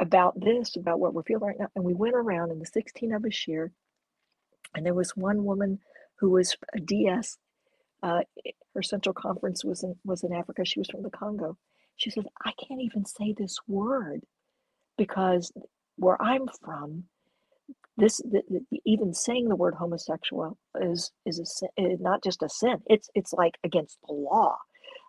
about this, about what we're feeling right now. And we went around and the 16 of us shared. And there was one woman who was a DS. Uh, her central conference was in, was in Africa. She was from the Congo. She said, I can't even say this word because where I'm from, this the, the, even saying the word homosexual is is a sin, eh, not just a sin. It's it's like against the law.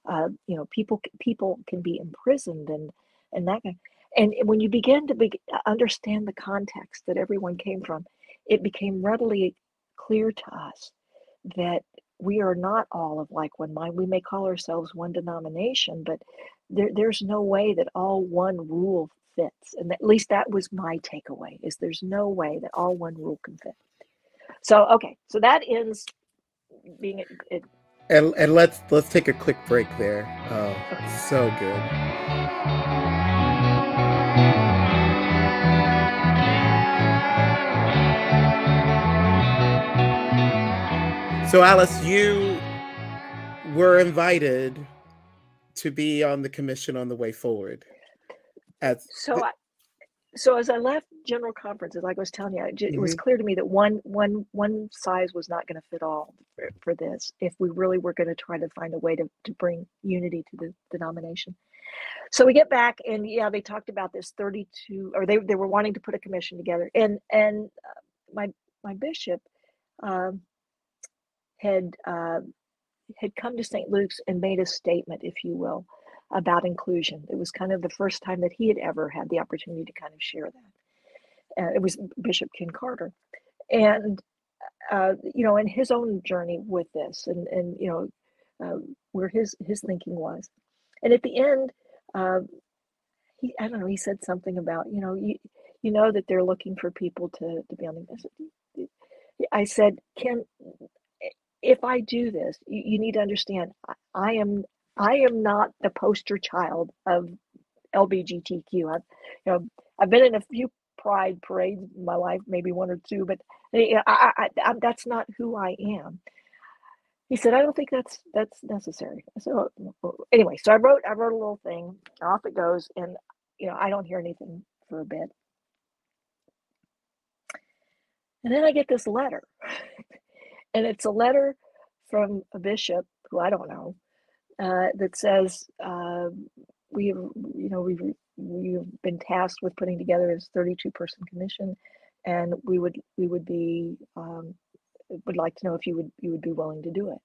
Uh, you know, people people can be imprisoned and and that. kind. And when you begin to be, understand the context that everyone came from, it became readily clear to us that we are not all of like one mind. We may call ourselves one denomination, but there, there's no way that all one rule fits. And at least that was my takeaway is there's no way that all one rule can fit. So okay, so that ends being it. it and, and let's let's take a quick break there. Oh, okay. so good. So Alice, you were invited to be on the commission on the way forward. As so, I, so as I left general conferences, like I was telling you, it, mm-hmm. was clear to me that one one one size was not going to fit all for, for, this. If we really were going to try to find a way to to bring unity to the denomination. So we get back, and yeah, they talked about this thirty-two, or they they were wanting to put a commission together, and and uh, my my bishop um, had uh, had come to St. Luke's and made a statement, if you will, about inclusion. It was kind of the first time that he had ever had the opportunity to kind of share that. Uh, it was Bishop Ken Carter, and uh, you know, in his own journey with this, and and you know, uh, where his his thinking was, and at the end, uh, he I don't know, he said something about you know you you know that they're looking for people to to be on the. I said, Ken, if I do this, you, you need to understand, I, am I am not the poster child of LBGTQ. I've, you know, I've been in a few pride parades in my life, maybe one or two, but eh, I, I, I, that's not who I am. He said, I don't think that's that's necessary. So oh, oh. anyway, so I wrote I wrote a little thing. Off it goes, and you know I don't hear anything for a bit, and then I get this letter, and it's a letter from a bishop who I don't know, uh, that says uh, we have, you know, we've we've been tasked with putting together this 32 person commission, and we would we would be um, would like to know if you would you would be willing to do it.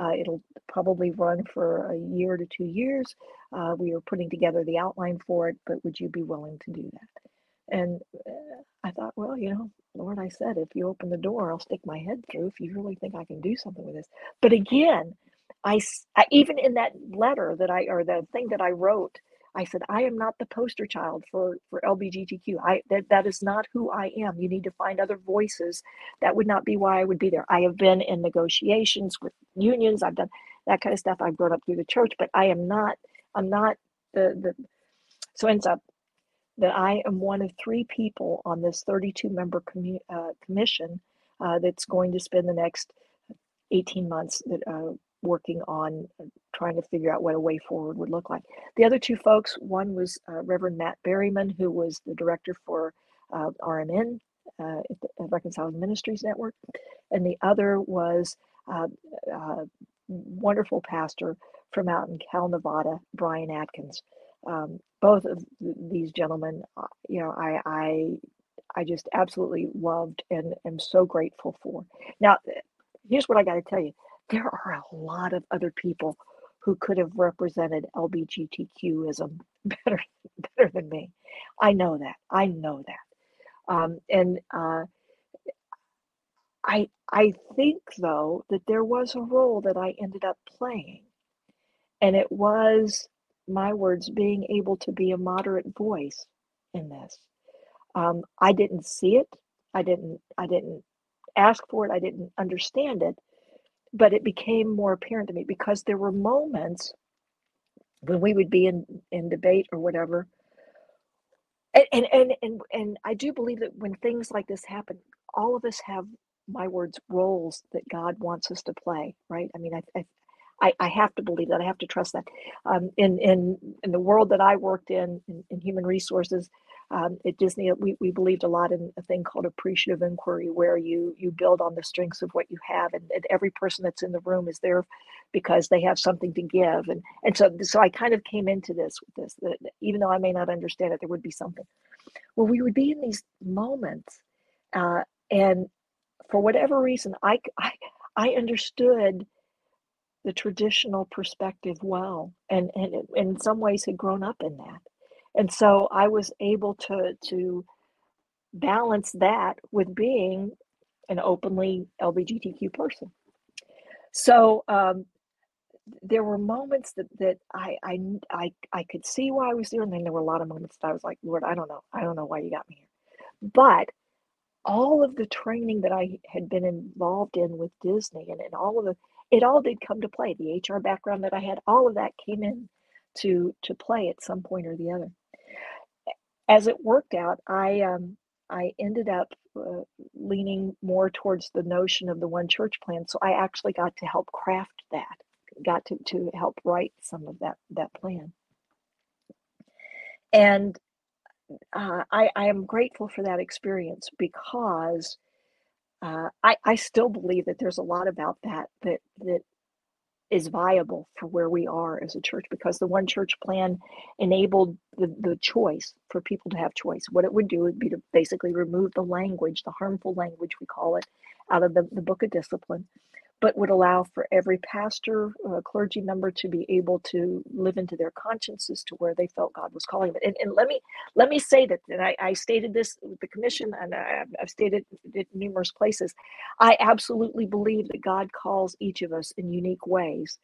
Uh, it'll probably run for a year to two years. Uh, we are putting together the outline for it, but would you be willing to do that? And uh, I thought, well, you know, Lord, I said, if you open the door, I'll stick my head through if you really think I can do something with this. But again, I, I even in that letter that I or the thing that I wrote, I said I am not the poster child for for LBGTQ. I that that is not who I am. You need to find other voices. That would not be why I would be there. I have been in negotiations with unions. I've done that kind of stuff. I've grown up through the church, but I am not. I'm not the the. So ends up that I am one of three people on this 32 member commu- uh, commission uh, that's going to spend the next 18 months that uh, working on uh, trying to figure out what a way forward would look like. The other two folks, one was uh, Reverend Matt Berryman, who was the director for uh, RMN uh, at the Reconciling Ministries Network, and the other was uh, uh, wonderful pastor from out in Cal, Nevada, Brian Adkins. Um, both of these gentlemen, uh, you know, I, I, I just absolutely loved and am so grateful for. Now, here's what I got to tell you: there are a lot of other people who could have represented LBGTQism better, better than me. I know that. I know that. Um, and uh, I I think though that there was a role that I ended up playing, and it was my words being able to be a moderate voice in this. Um, I didn't see it. I didn't. I didn't ask for it. I didn't understand it, but it became more apparent to me because there were moments when we would be in in debate or whatever. And and and and, and I do believe that when things like this happen, all of us have my words roles that God wants us to play, right? I mean, I, I, I have to believe that. I have to trust that. Um, in in in the world that I worked in, in, in human resources, um, at Disney, we, we believed a lot in a thing called appreciative inquiry, where you you build on the strengths of what you have, and, and every person that's in the room is there because they have something to give, and and so so I kind of came into this with this that even though I may not understand it, there would be something. Well, we would be in these moments, uh, and for whatever reason, I, I, I understood the traditional perspective well, and, and in some ways had grown up in that. And so I was able to, to balance that with being an openly LGBTQ person. So um, there were moments that that I, I I I could see why I was there, and then there were a lot of moments that I was like, Lord, I don't know, I don't know why you got me here. But all of the training that I had been involved in with Disney and, and all of the it all did come to play. The HR background that I had, all of that came in to to play at some point or the other. As it worked out, I um, I ended up uh, leaning more towards the notion of the one church plan. So I actually got to help craft that, got to to help write some of that that plan. And uh, I, I am grateful for that experience because uh, I, I still believe that there's a lot about that that that is viable for where we are as a church because the one church plan enabled the, the choice for people to have choice. What it would do would be to basically remove the language, the harmful language we call it, out of the, the book of discipline but would allow for every pastor, uh, clergy member to be able to live into their consciences to where they felt God was calling them. And, and let me let me say that, and I, I stated this with the commission, and I, have stated it numerous places. I absolutely believe that God calls each of us in unique ways,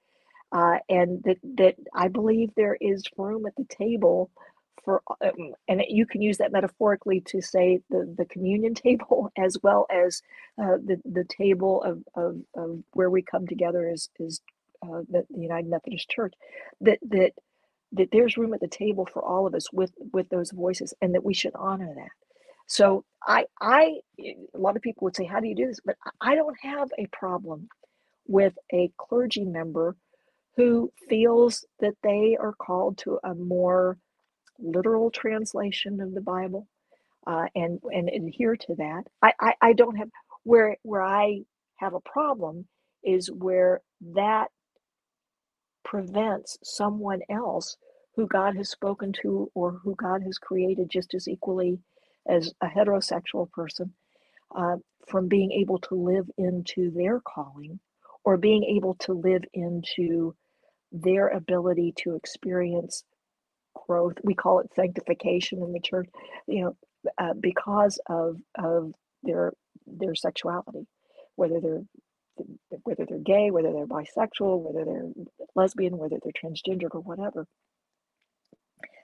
uh, and that that I believe there is room at the table for um, and you can use that metaphorically to say the the communion table as well as uh, the the table of, of, of where we come together as as uh, the, the, United Methodist Church that that that there's room at the table for all of us with with those voices and that we should honor that. So I I a lot of people would say how do you do this? But I don't have a problem with a clergy member who feels that they are called to a more literal translation of the Bible uh, and and adhere to that. I, I I don't have where where I have a problem is where that prevents someone else who God has spoken to or who God has created just as equally as a heterosexual person uh, from being able to live into their calling or being able to live into their ability to experience growth. We call it sanctification in the church, you know, uh, because of of their their sexuality, whether they're whether they're gay, whether they're bisexual, whether they're lesbian, whether they're transgender or whatever.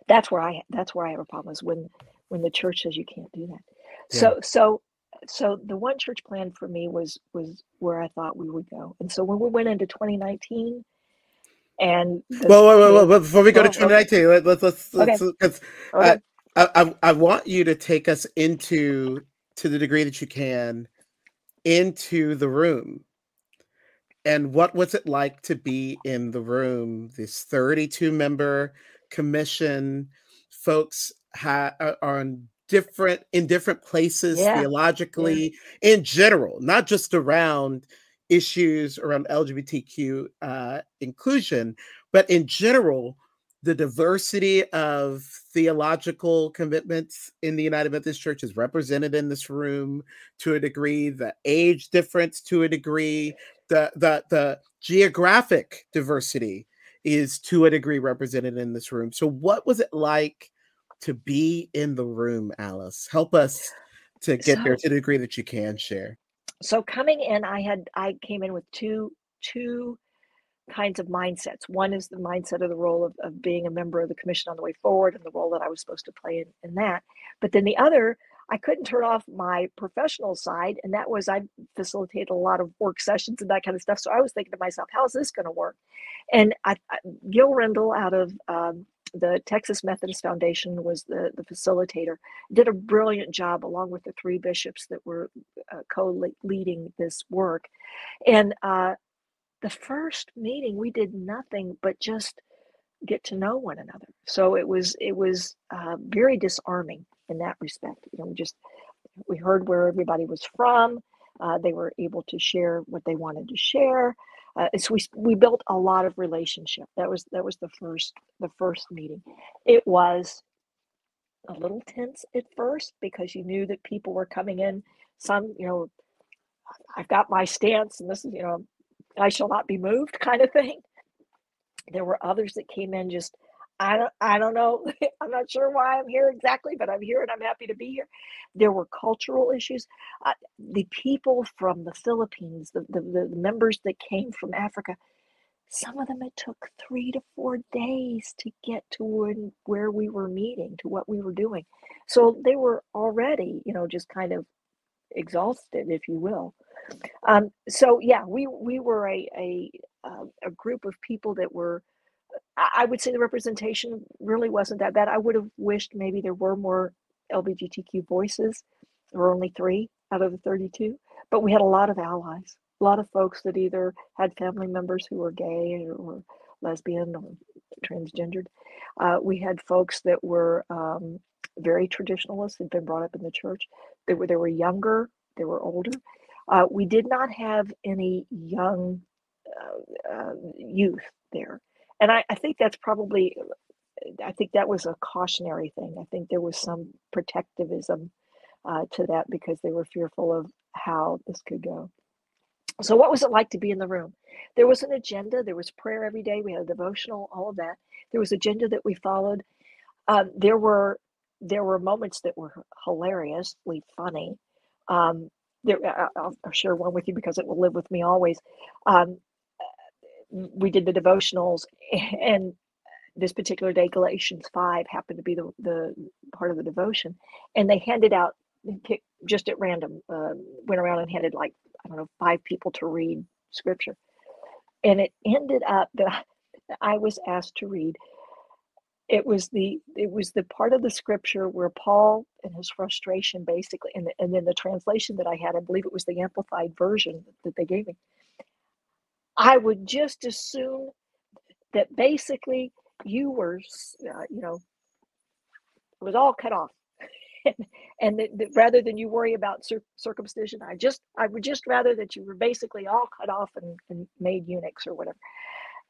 That's where I that's where I have a problem is when when the church says you can't do that. Yeah. So so so the one church plan for me was was where I thought we would go. And so when we went into 2019, and the, well, well, well, well, before we go to 2019, okay. let's let's let's because okay. I, I I want you to take us into to the degree that you can into the room and what was it like to be in the room this 32 member commission folks ha- uh, are on different in different places yeah. theologically yeah. in general not just around issues around LGBTQ uh, inclusion, but in general, the diversity of theological commitments in the United Methodist Church is represented in this room to a degree, the age difference to a degree, the the the geographic diversity is to a degree represented in this room. So what was it like to be in the room, Alice? Help us to get so, there to the degree that you can share. So coming in, I had I came in with two two kinds of mindsets. One is the mindset of the role of, of being a member of the commission on the way forward and the role that I was supposed to play in, in that. But then the other, I couldn't turn off my professional side, and that was I facilitated a lot of work sessions and that kind of stuff. So I was thinking to myself, how is this going to work? And I, I, Gil Rendle out of um, the Texas Methodist Foundation was the, the facilitator, did a brilliant job along with the three bishops that were uh, co leading this work. And uh, the first meeting, we did nothing but just get to know one another. So it was it was uh, very disarming in that respect. You know, we just we heard where everybody was from. Uh, they were able to share what they wanted to share. Uh, so we we built a lot of relationship. That was that was the first the first meeting. It was a little tense at first because you knew that people were coming in. Some, you know, I've got my stance, and this is, you know, I shall not be moved kind of thing. There were others that came in just I don't I don't know. I'm not sure why I'm here exactly, but I'm here and I'm happy to be here. There were cultural issues. Uh, the people from the Philippines, the, the, the members that came from Africa, some of them it took three to four days to get to when, where we were meeting, to what we were doing. So they were already, you know, just kind of exhausted, if you will. Um, so yeah, we we were a a a group of people that were I would say the representation really wasn't that bad. I would have wished maybe there were more LGBTQ voices. There were only three out of the 32, but we had a lot of allies, a lot of folks that either had family members who were gay or, lesbian or transgendered. Uh, we had folks that were um, very traditionalist, had been brought up in the church. They were, they were younger, they were older. Uh, we did not have any young uh, uh youth there and I, I think that's probably I think that was a cautionary thing. I think there was some protectivism uh, to that because they were fearful of how this could go. So, what was it like to be in the room? There was an agenda. There was prayer every day. We had a devotional, all of that. There was agenda that we followed. Um, there were there were moments that were hilariously funny. Um, there, I'll, I'll, share one with you because it will live with me always. Um, we did the devotionals and this particular day galatians 5 happened to be the, the part of the devotion and they handed out just at random uh, went around and handed like i don't know five people to read scripture. And it ended up that i was asked to read. It was the it was the part of the scripture where paul and his frustration basically and, the, and then the translation that i had i believe it was the amplified version that they gave me I would just assume that basically you were, uh, you know, it was all cut off. and that, that rather than you worry about cir- circumcision, I just, I would just rather that you were basically all cut off and, and made eunuchs or whatever.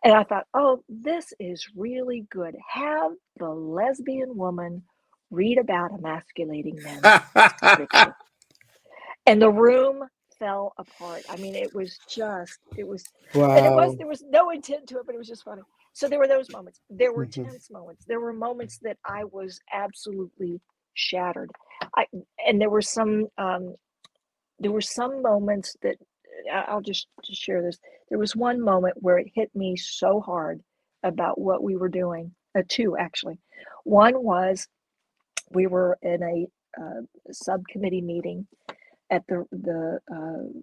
And I thought, oh, this is really good. Have the lesbian woman read about emasculating men. and the room fell apart. I mean, it was just, it was, wow. and it was, there was no intent to it, but it was just funny. So there were those moments. There were mm-hmm. tense moments. There were moments that I was absolutely shattered. I, and there were some, um, there were some moments that I'll just, just share this. There was one moment where it hit me so hard about what we were doing. Uh, two actually. One was we were in a uh, subcommittee meeting at the the uh,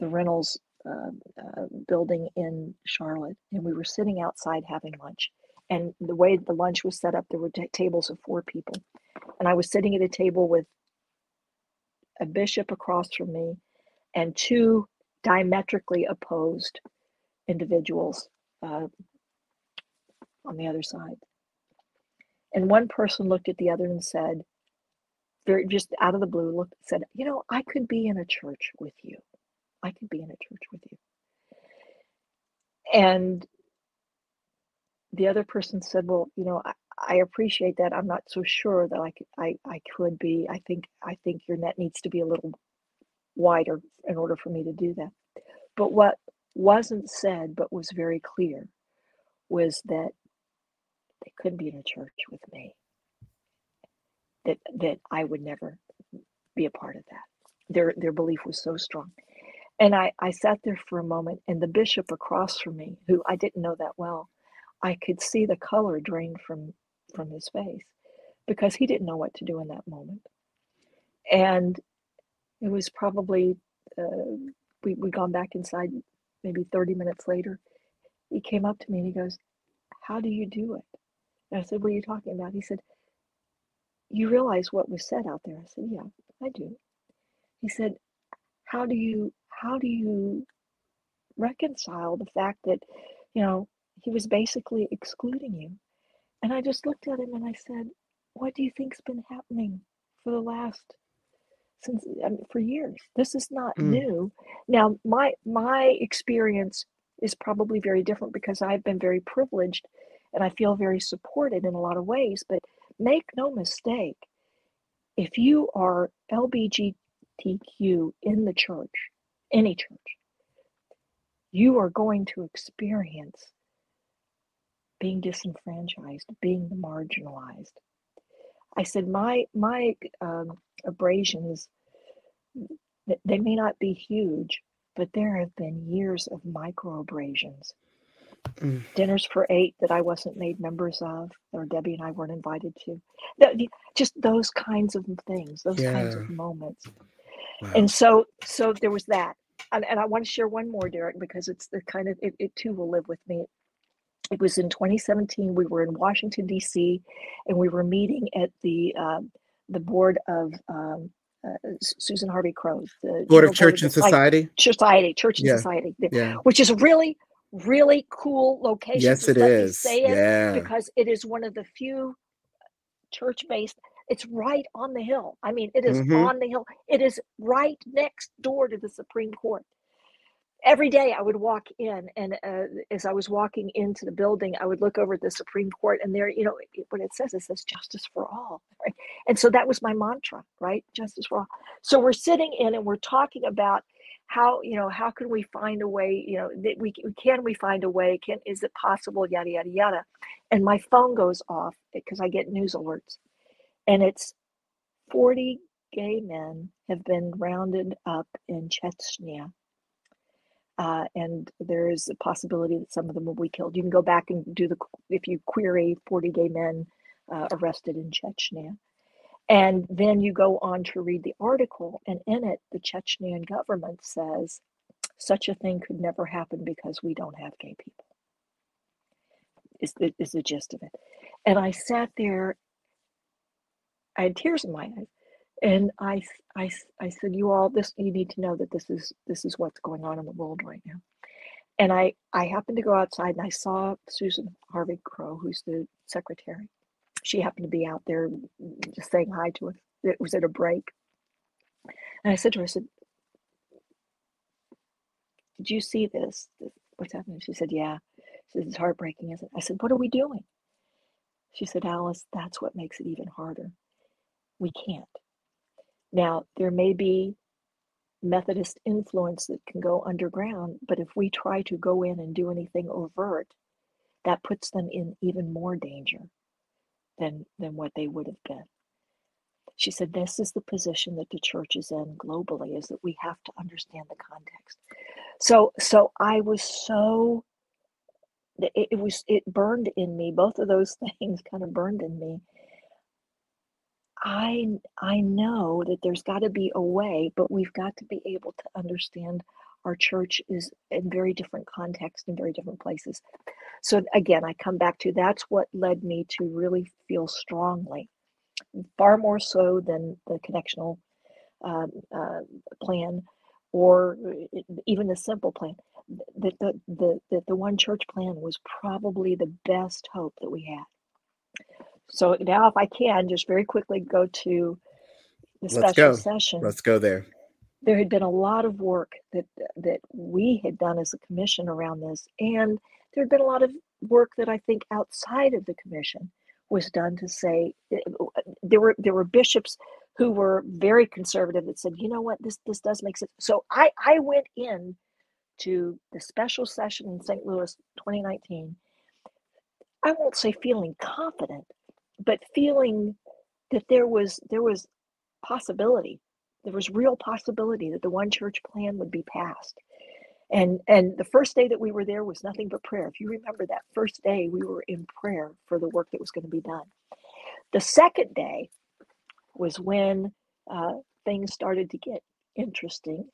the Reynolds uh, uh, building in Charlotte, and we were sitting outside having lunch. And the way the lunch was set up, there were t- tables of four people, and I was sitting at a table with a bishop across from me, and two diametrically opposed individuals uh, on the other side. And one person looked at the other and said, very just out of the blue looked said, you know, I could be in a church with you. I could be in a church with you. And the other person said, Well, you know, I, I appreciate that. I'm not so sure that I could, I, I could be. I think I think your net needs to be a little wider in order for me to do that. But what wasn't said but was very clear was that they couldn't be in a church with me. That that I would never be a part of that. Their their belief was so strong. And I, I sat there for a moment and the bishop across from me, who I didn't know that well, I could see the color drain from from his face because he didn't know what to do in that moment. And it was probably uh, we we gone back inside maybe 30 minutes later. He came up to me and he goes, "How do you do it?" And I said, "What are you talking about?" He said, "You realize what was said out there?" I said, "Yeah, I do." He said, "How do you how do you reconcile the fact that you know he was basically excluding you?" And I just looked at him and I said, "What do you think's been happening for the last since I mean, for years? This is not Mm. new." Now, my my experience is probably very different because I've been very privileged and I feel very supported in a lot of ways, but make no mistake, if you are LBGTQ in the church, any church, you are going to experience being disenfranchised, being marginalized. I said my my um, abrasions, they may not be huge, but there have been years of micro abrasions. Mm. Dinners for eight that I wasn't made members of, or Debbie and I weren't invited to. Just those kinds of things, those kinds of moments. Wow. And so, so there was that. And, and I want to share one more, Derek, because it's the kind of it, it too will live with me. It was in 2017. We were in Washington D.C. and we were meeting at the um, the board of um, uh, Susan Henry Crowe, the Board of Church and Society. Society, Church and Yeah. Society, Yeah. which is really, really cool location. Yes, it is. say it Yeah. because it is one of the few church-based. It's right on the hill. I mean, it is Mhm. on the hill. It is right next door to the Supreme Court. Every day I would walk in, and uh, as I was walking into the building, I would look over at the Supreme Court, and there, you know, what it says, it says justice for all, right? And so that was my mantra, right? Justice for all. So we're sitting in, and we're talking about how, you know, how can we find a way, you know, that we can we find a way? Can is it possible? Yada yada yada. And my phone goes off because I get news alerts, and it's 40 gay men have been rounded up in Chechnya. Uh, and there is a possibility that some of them will be killed. You can go back and do the, if you query 40 gay men uh, arrested in Chechnya. And then you go on to read the article, and in it, the Chechnyan government says such a thing could never happen because we don't have gay people, is the, is the gist of it. And I sat there, I had tears in my eyes and I, I, I said, you all, this, you need to know that this is, this is what's going on in the world right now. And I, I happened to go outside and I saw Susan Henry Crowe, who's the secretary. She happened to be out there mm, just saying hi to us. It was at a break. And I said to her, I said, did you see this? What's happening? She said, yeah. She said, it's heartbreaking, isn't it? I said, what are we doing? She said, Alice, that's what makes it even harder. We can't. Now, there may be Methodist influence that can go underground, but if we try to go in and do anything overt, that puts them in even more danger than, than what they would have been. She said, This is the position that the church is in globally, is that we have to understand the context. So so I was so it, it was it burned in me, both of those things kind of burned in me. I I know that there's got to be a way, but we've got to be able to understand our church is in very different contexts in very different places. So again, I come back to that's what led me to really feel strongly, far more so than the connectional um, uh, plan or uh, even the simple plan. That the, the, the, the one church plan was probably the best hope that we had. So now, if I can, just very quickly go to the Let's special go. session. Let's go there. There had been a lot of work that that we had done as a commission around this, and there had been a lot of work that I think outside of the commission was done to say eh, there were there were bishops who were very conservative that said, you know what, this this does make sense. So I I went in to the special session in St. Louis 2019. I won't say feeling confident, but feeling that there was there was possibility there was real possibility that the one church plan would be passed. And and the first day that we were there was nothing but prayer. If you remember that first day we were in prayer for the work that was going to be done. The second day was when uh, things started to get interesting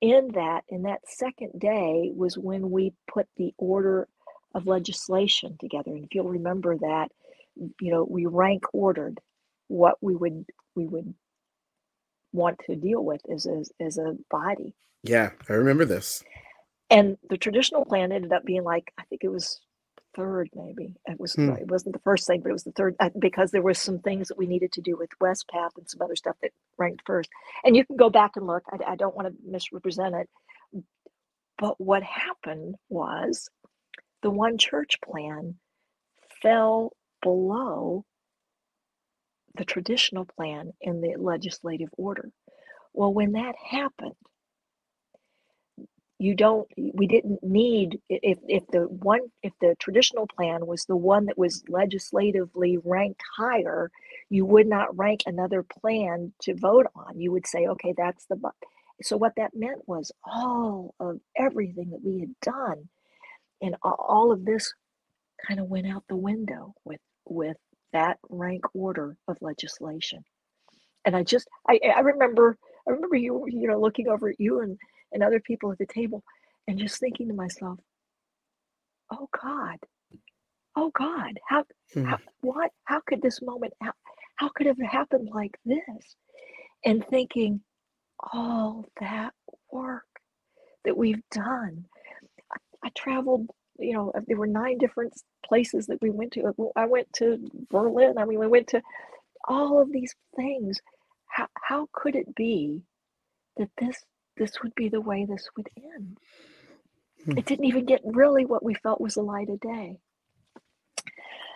in that in that second day was when we put the order of legislation together. And if you'll remember that you know we rank ordered what we would we would want to deal with as a, as a body. Yeah, I remember this. And the traditional plan ended up being like I think it was third maybe it was hmm. it wasn't the first thing but it was the third uh, because there was some things that we needed to do with Wespath and some other stuff that ranked first and you can go back and look i, I don't want to misrepresent it but what happened was the one church plan fell below the traditional plan in the legislative order. Well, when that happened, you don't we didn't need if if the one if the traditional plan was the one that was legislatively ranked higher you would not rank another plan to vote on you would say okay that's the so what that meant was all of everything that we had done and all of this kind of went out the window with with that rank order of legislation. And I just, I, I remember, I remember you, you know, looking over at you and, and other people at the table and just thinking to myself, oh God, oh God, how, hmm. how what, how could this moment, how, how could it have happened like this? And thinking, all that work that we've done. I, I traveled you know, there were nine different places that we went to. I went to Berlin. I mean, we went to all of these things. How, how could it be that this this would be the way this would end? Hmm. It didn't even get really what we felt was the light of day.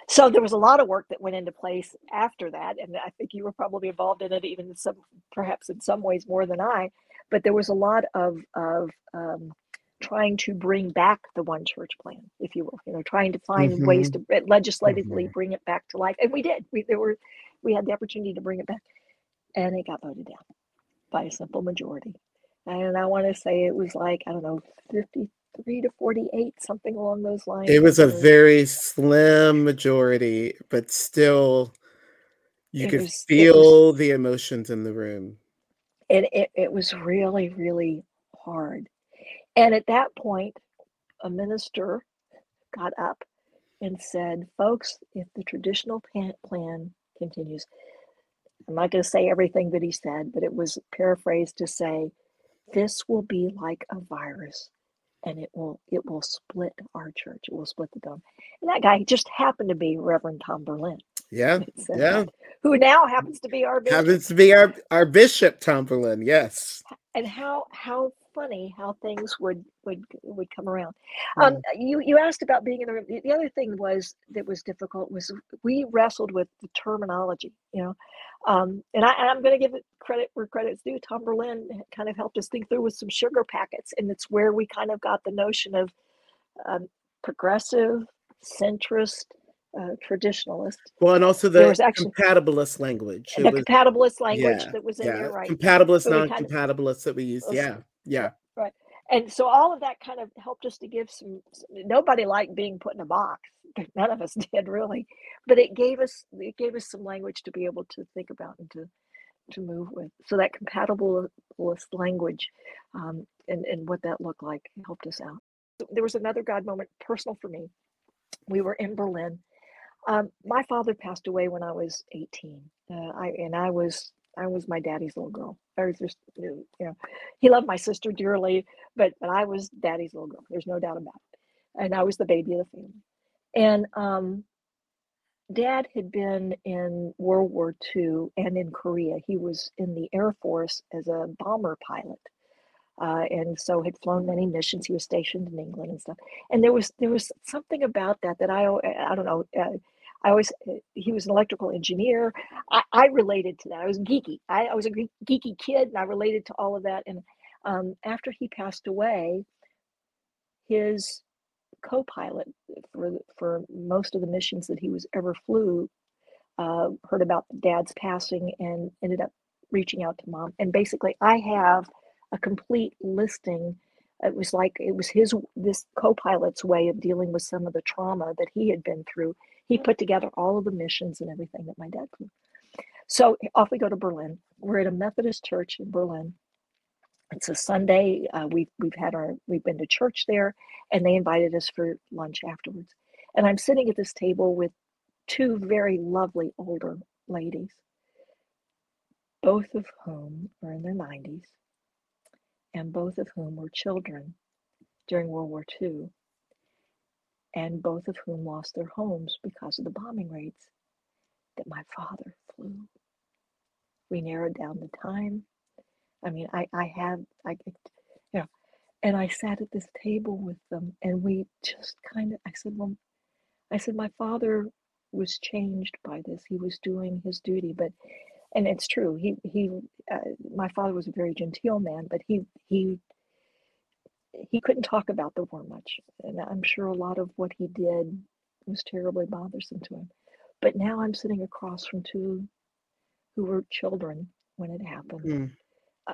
So there was a lot of work that went into place after that, and I think you were probably involved in it, even some, perhaps in some ways more than I. But there was a lot of of um, trying to bring back the one church plan, if you will, you know, trying to find mm-hmm. ways to legislatively mm-hmm. bring it back to life. And we did. We there were we had the opportunity to bring it back. And it got voted down by a simple majority. And I want to say it was like, I don't know, 53 to 48, something along those lines. It was a very slim majority, but still you could was, feel was, the emotions in the room. It, it, it was really, really hard and at that point, a minister got up and said, folks, if the traditional plan continues, I'm not going to say everything that he said, but it was paraphrased to say, this will be like a virus and it will it will split our church. It will split the dome. And that guy just happened to be Reverend Tom Berlin. Yeah. Yeah. That, who now happens to be our bishop. Happens to be our, our bishop, Tom Berlin. Yes. And how how funny how things would would would come around. Um, you you asked about being in the room. The other thing was that was difficult was we wrestled with the terminology. You know, um, and I, I'm going to give it credit where credit's due. Tom Berlin kind of helped us think through with some sugar packets, and it's where we kind of got the notion of um, progressive, centrist, uh, traditionalist. Well, and also the actually, compatibilist language. the was, compatibilist language yeah, that was in yeah. there, right? Compatibilist, so non-compatibilist kind of, that we used. Yeah, yeah. Right. And so all of that kind of helped us to give some, nobody liked being put in a box. None of us did really, but it gave us, it gave us some language to be able to think about and to, to move with. So that compatibilist language um, and, and what that looked like helped us out. There was another God moment, personal for me. We were in Berlin. Um, my father passed away when I was 18. Uh, I and I was I was my daddy's little girl. I was just, you know, he loved my sister dearly, but but I was daddy's little girl. There's no doubt about it. And I was the baby of the family. And um, Dad had been in World War II and in Korea. He was in the Air Force as a bomber pilot, uh, and so had flown many missions. He was stationed in England and stuff. And there was there was something about that that I I don't know. Uh, I always uh, he was an electrical engineer. I, I related to that. I was geeky. I, I was a geeky kid, and I related to all of that. And um, after he passed away, his co-pilot for for most of the missions that he was ever flew uh, heard about dad's passing and ended up reaching out to mom and basically i have a complete listing it was like it was his this co-pilot's way of dealing with some of the trauma that he had been through he put together all of the missions and everything that my dad flew so off we go to berlin we're at a methodist church in berlin it's a Sunday. Uh, we've we've had our we've been to church there, and they invited us for lunch afterwards. And I'm sitting at this table with two very lovely older ladies, both of whom are in their 90s, and both of whom were children during World War II, and both of whom lost their homes because of the bombing raids that my father flew. We narrowed down the time I mean, I I had I you know, and I sat at this table with them, and we just kind of I said, well, I said my father was changed by this. He was doing his duty, but and it's true. He he uh, my father was a very genteel man, but he he he couldn't talk about the war much, and I'm sure a lot of what he did was terribly bothersome to him. But now I'm sitting across from two who were children when it happened. Mm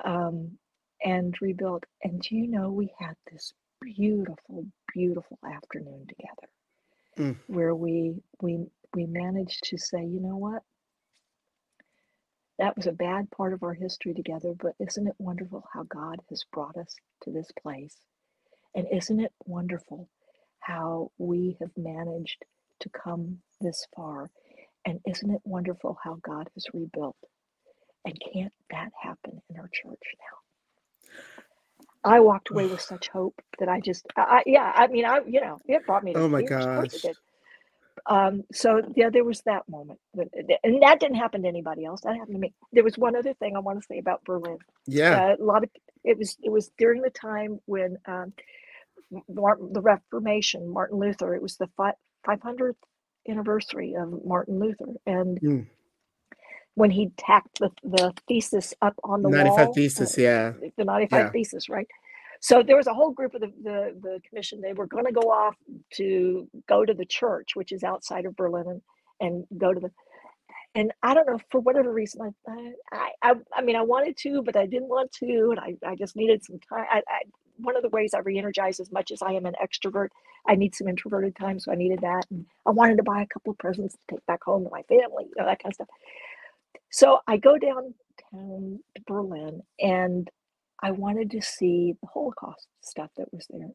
um, and rebuilt. And you know, we had this beautiful, beautiful afternoon together Mm. where we we we managed to say, you know what? That was a bad part of our history together, but isn't it wonderful how God has brought us to this place? And isn't it wonderful how we have managed to come this far? And isn't it wonderful how God has rebuilt? And can't that happen in our church now? I walked away with such hope that I just, I, yeah, I mean, I, you know, it brought me to Oh my tears. Gosh. Um, so yeah, there was that moment, and that didn't happen to anybody else. That happened to me. There was one other thing I want to say about Berlin. Yeah. Uh, a lot of it was it was during the time when um, Martin, the Reformation, Martin Luther. It was the five hundredth anniversary of Martin Luther, and Mm. when he tacked the, the thesis up on the 95 wall, uh, thesis. Yeah. the 95 Yeah. thesis, right? So there was a whole group of the, the, the commission. They were going to go off to go to the church, which is outside of Berlin, and, and go to the. And I don't know for whatever reason, I, I, I, I mean, I wanted to, but I didn't want to, and I, I just needed some time. I, I, one of the ways I re-energize as much as I am an extrovert, I need some introverted time, so I needed that. And I wanted to buy a couple of presents to take back home to my family, you know, that kind of stuff. So I go downtown to Berlin and I wanted to see the Holocaust stuff that was there.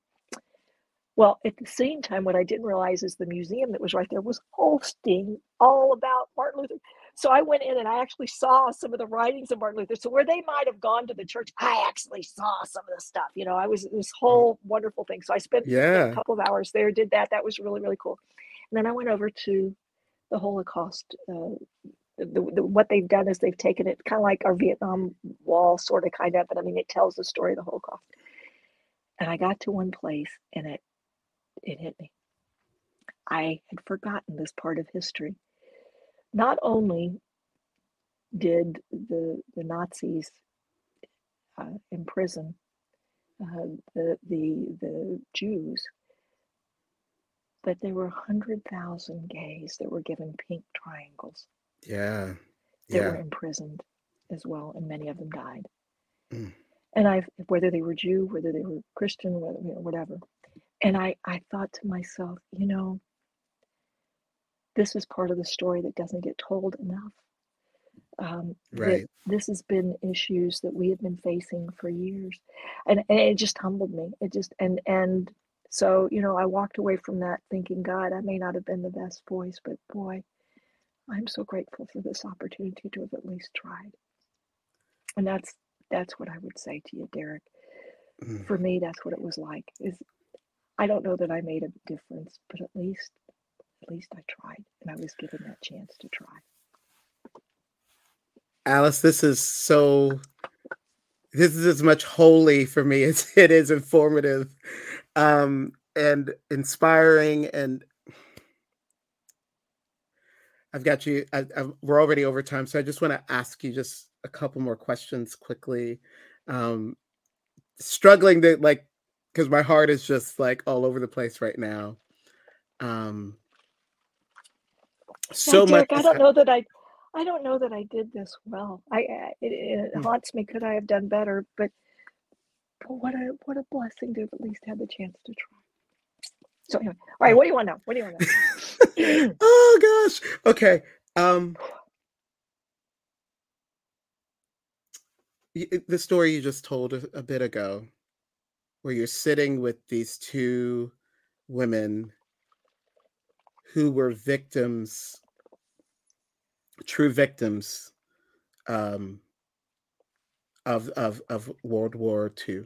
Well, at the same time, what I didn't realize is the museum that was right there was hosting all about Martin Luther. So I went in and I actually saw some of the writings of Martin Luther. So where they might have gone to the church, I actually saw some of the stuff. You know, I was this whole wonderful thing. So I spent yeah. a couple of hours there, did that. That was really, really cool. And then I went over to the Holocaust uh, the, the, what they've done is they've taken it kind of like our Vietnam Wall, sort of, kind of, but I mean, it tells the story of the Holocaust. And I got to one place and it it hit me. I had forgotten this part of history. Not only did the the Nazis uh, imprison uh, the the the Jews, but there were hundred thousand gays that were given pink triangles Yeah. that were imprisoned as well, and many of them died. Mm. And I, whether they were Jew, whether they were Christian, whether, you know, whatever. And I, I thought to myself, you know, this is part of the story that doesn't get told enough. Um, Right. this has been issues that we have been facing for years, and, and it just humbled me. It just and and so you know, I walked away from that thinking, God, I may not have been the best voice, but boy, I'm so grateful for this opportunity to have at least tried. And that's that's what I would say to you, Derek. Mm. For me, that's what it was like. Is I don't know that I made a difference, but at least at least I tried, and I was given that chance to try. Alice, this is so. This is as much holy for me as it is informative, um, and inspiring. And I've got you. I, we're already over time, so I just want to ask you just a couple more questions quickly. Um, struggling to like, because my heart is just like all over the place right now. Um, so yeah, much. I don't know that I I don't know that I did this well. I, I it, it mm. haunts me. Could I have done better? But, but what a what a blessing to have at least had the chance to try. So anyway, all right. What do you want now? What do you want now? oh gosh. Okay. Um. The story you just told a, a bit ago, where you're sitting with these two women who were victims true victims um, of, of, of World War II.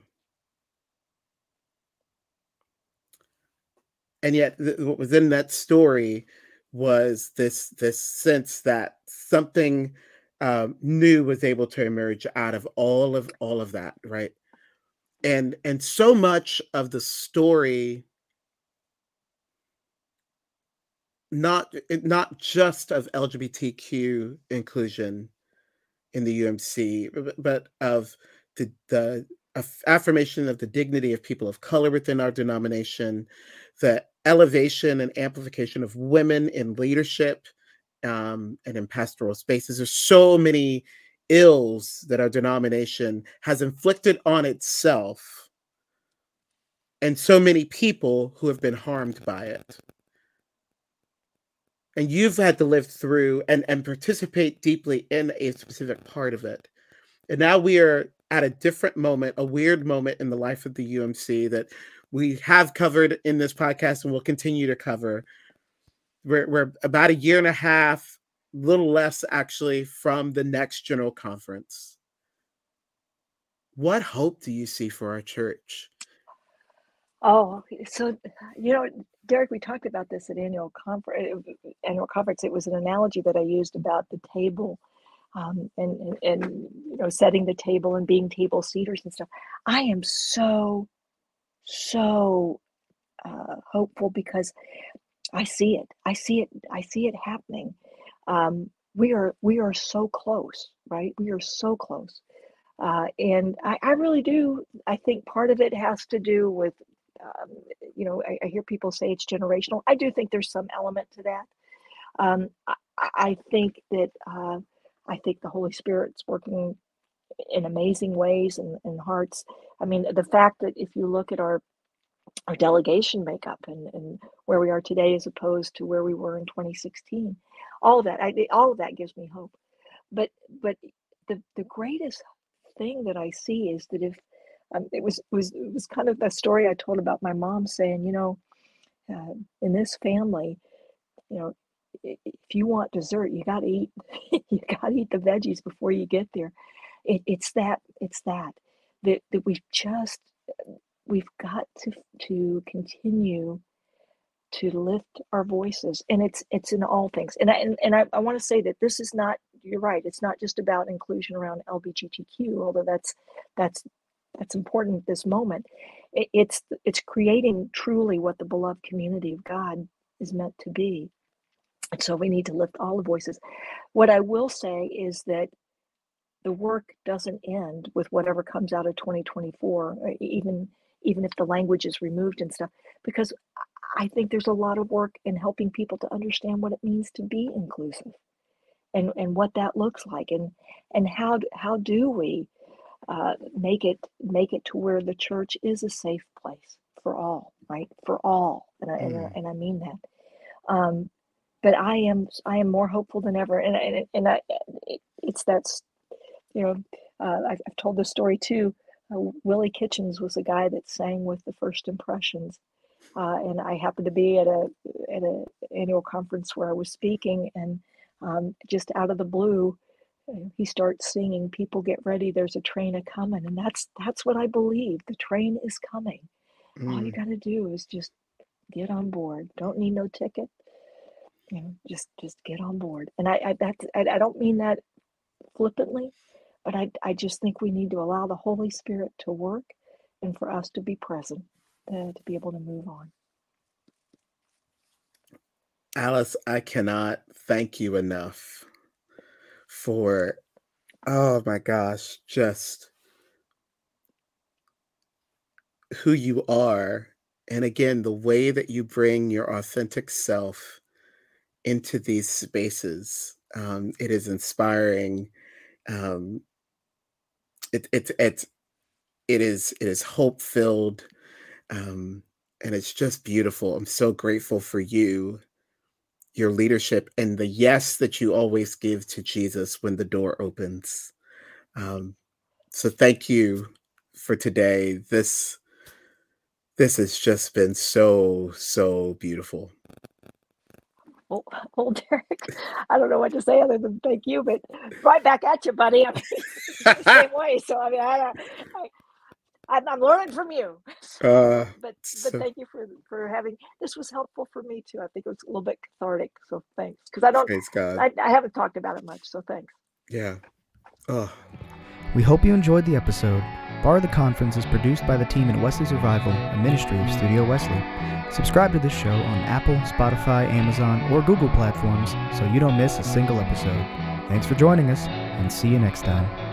And yet, th- what was in that story was this this sense that something um, new was able to emerge out of all of all of that, right? And and so much of the story not not just of LGBTQ inclusion in the UMC, but of the the affirmation of the dignity of people of color within our denomination, the elevation and amplification of women in leadership um, and in pastoral spaces. There's so many ills that our denomination has inflicted on itself, and so many people who have been harmed by it and you've had to live through and and participate deeply in a specific part of it and now we are at a different moment a weird moment in the life of the umc that we have covered in this podcast and will continue to cover we're, we're about a year and a half little less actually from the next general conference what hope do you see for our church Oh, so you know, Derek, we talked about this at annual conference. Annual conference. It was an analogy that I used about the table, um, and, and and you know, setting the table and being table seaters and stuff. I am so so uh, hopeful because I see it. I see it. I see it happening. Um, we are we are so close, right? We are so close. Uh, and I, I, really do. I think part of it has to do with um, you know, I, I, hear people say it's generational. I do think there's some element to that. Um, I, I, think that uh, I think the Holy Spirit's working in amazing ways and, in hearts. I mean, the fact that if you look at our our delegation makeup and, and where we are today as opposed to where we were in 2016, all of that, I, all of that gives me hope. But but the the greatest thing that I see is that if um, it was was it was kind of the story I told about my mom saying, you know, uh, in this family, you know, if you want dessert, you got to eat you got to eat the veggies before you get there. It, it's that it's that that that we've just we've got to to continue to lift our voices and it's it's in all things. And i and, and i, I want to say that this is not you're right it's not just about inclusion around lbgtq although that's that's that's important at this moment. It, it's it's creating truly what the beloved community of god is meant to be. And so we need to lift all the voices. What i will say is that the work doesn't end with whatever comes out of 2024 uh, even even if the language is removed and stuff because i think there's a lot of work in helping people to understand what it means to be inclusive and and what that looks like and and how how do we uh, make it make it to where the church is a safe place for all, right? For all, and I, mm. and, I, and I mean that. Um, but I am I am more hopeful than ever, and and and I, it, it's that's you know uh, I've, I've, told this story too. Uh, Willie Kitchens was the guy that sang with the First Impressions, uh, and I happened to be at a at a annual conference where I was speaking, and um, just out of the blue, he starts singing people get ready there's a train a coming and that's that's what i believe the train is coming mm. all you mm. got to do is just get on board don't need no ticket you know, just just get on board. And I, I that's I, I don't mean that flippantly, but I I just think we need to allow the Holy Spirit to work, and for us to be present, uh, to be able to move on. Alice, I cannot thank you enough for, oh my gosh, just who you are. And again, the way that you bring your authentic self into these spaces. Um, it is inspiring. Um, it, it, it, it is it is hope filled um, and it's just beautiful. I'm so grateful for you your leadership and the yes that you always give to Jesus when the door opens. Um, so thank you for today. This this has just been so so beautiful. Well, well, Derek, I don't know what to say other than thank you, but right back at you, buddy. I mean, same way. So I mean, I, I I'm, I'm learning from you. Uh, but but so- thank you for for having this was helpful for me too. I think it was a little bit cathartic. So thanks because I don't praise God. I, I haven't talked about it much. So thanks. yeah. Oh, We hope you enjoyed the episode. Bar the Conference is produced by the team at Wesley Survival, a ministry of Studio Wesley. Subscribe to this show on Apple, Spotify, Amazon, or Google platforms so you don't miss a single episode. Thanks for joining us, and see you next time.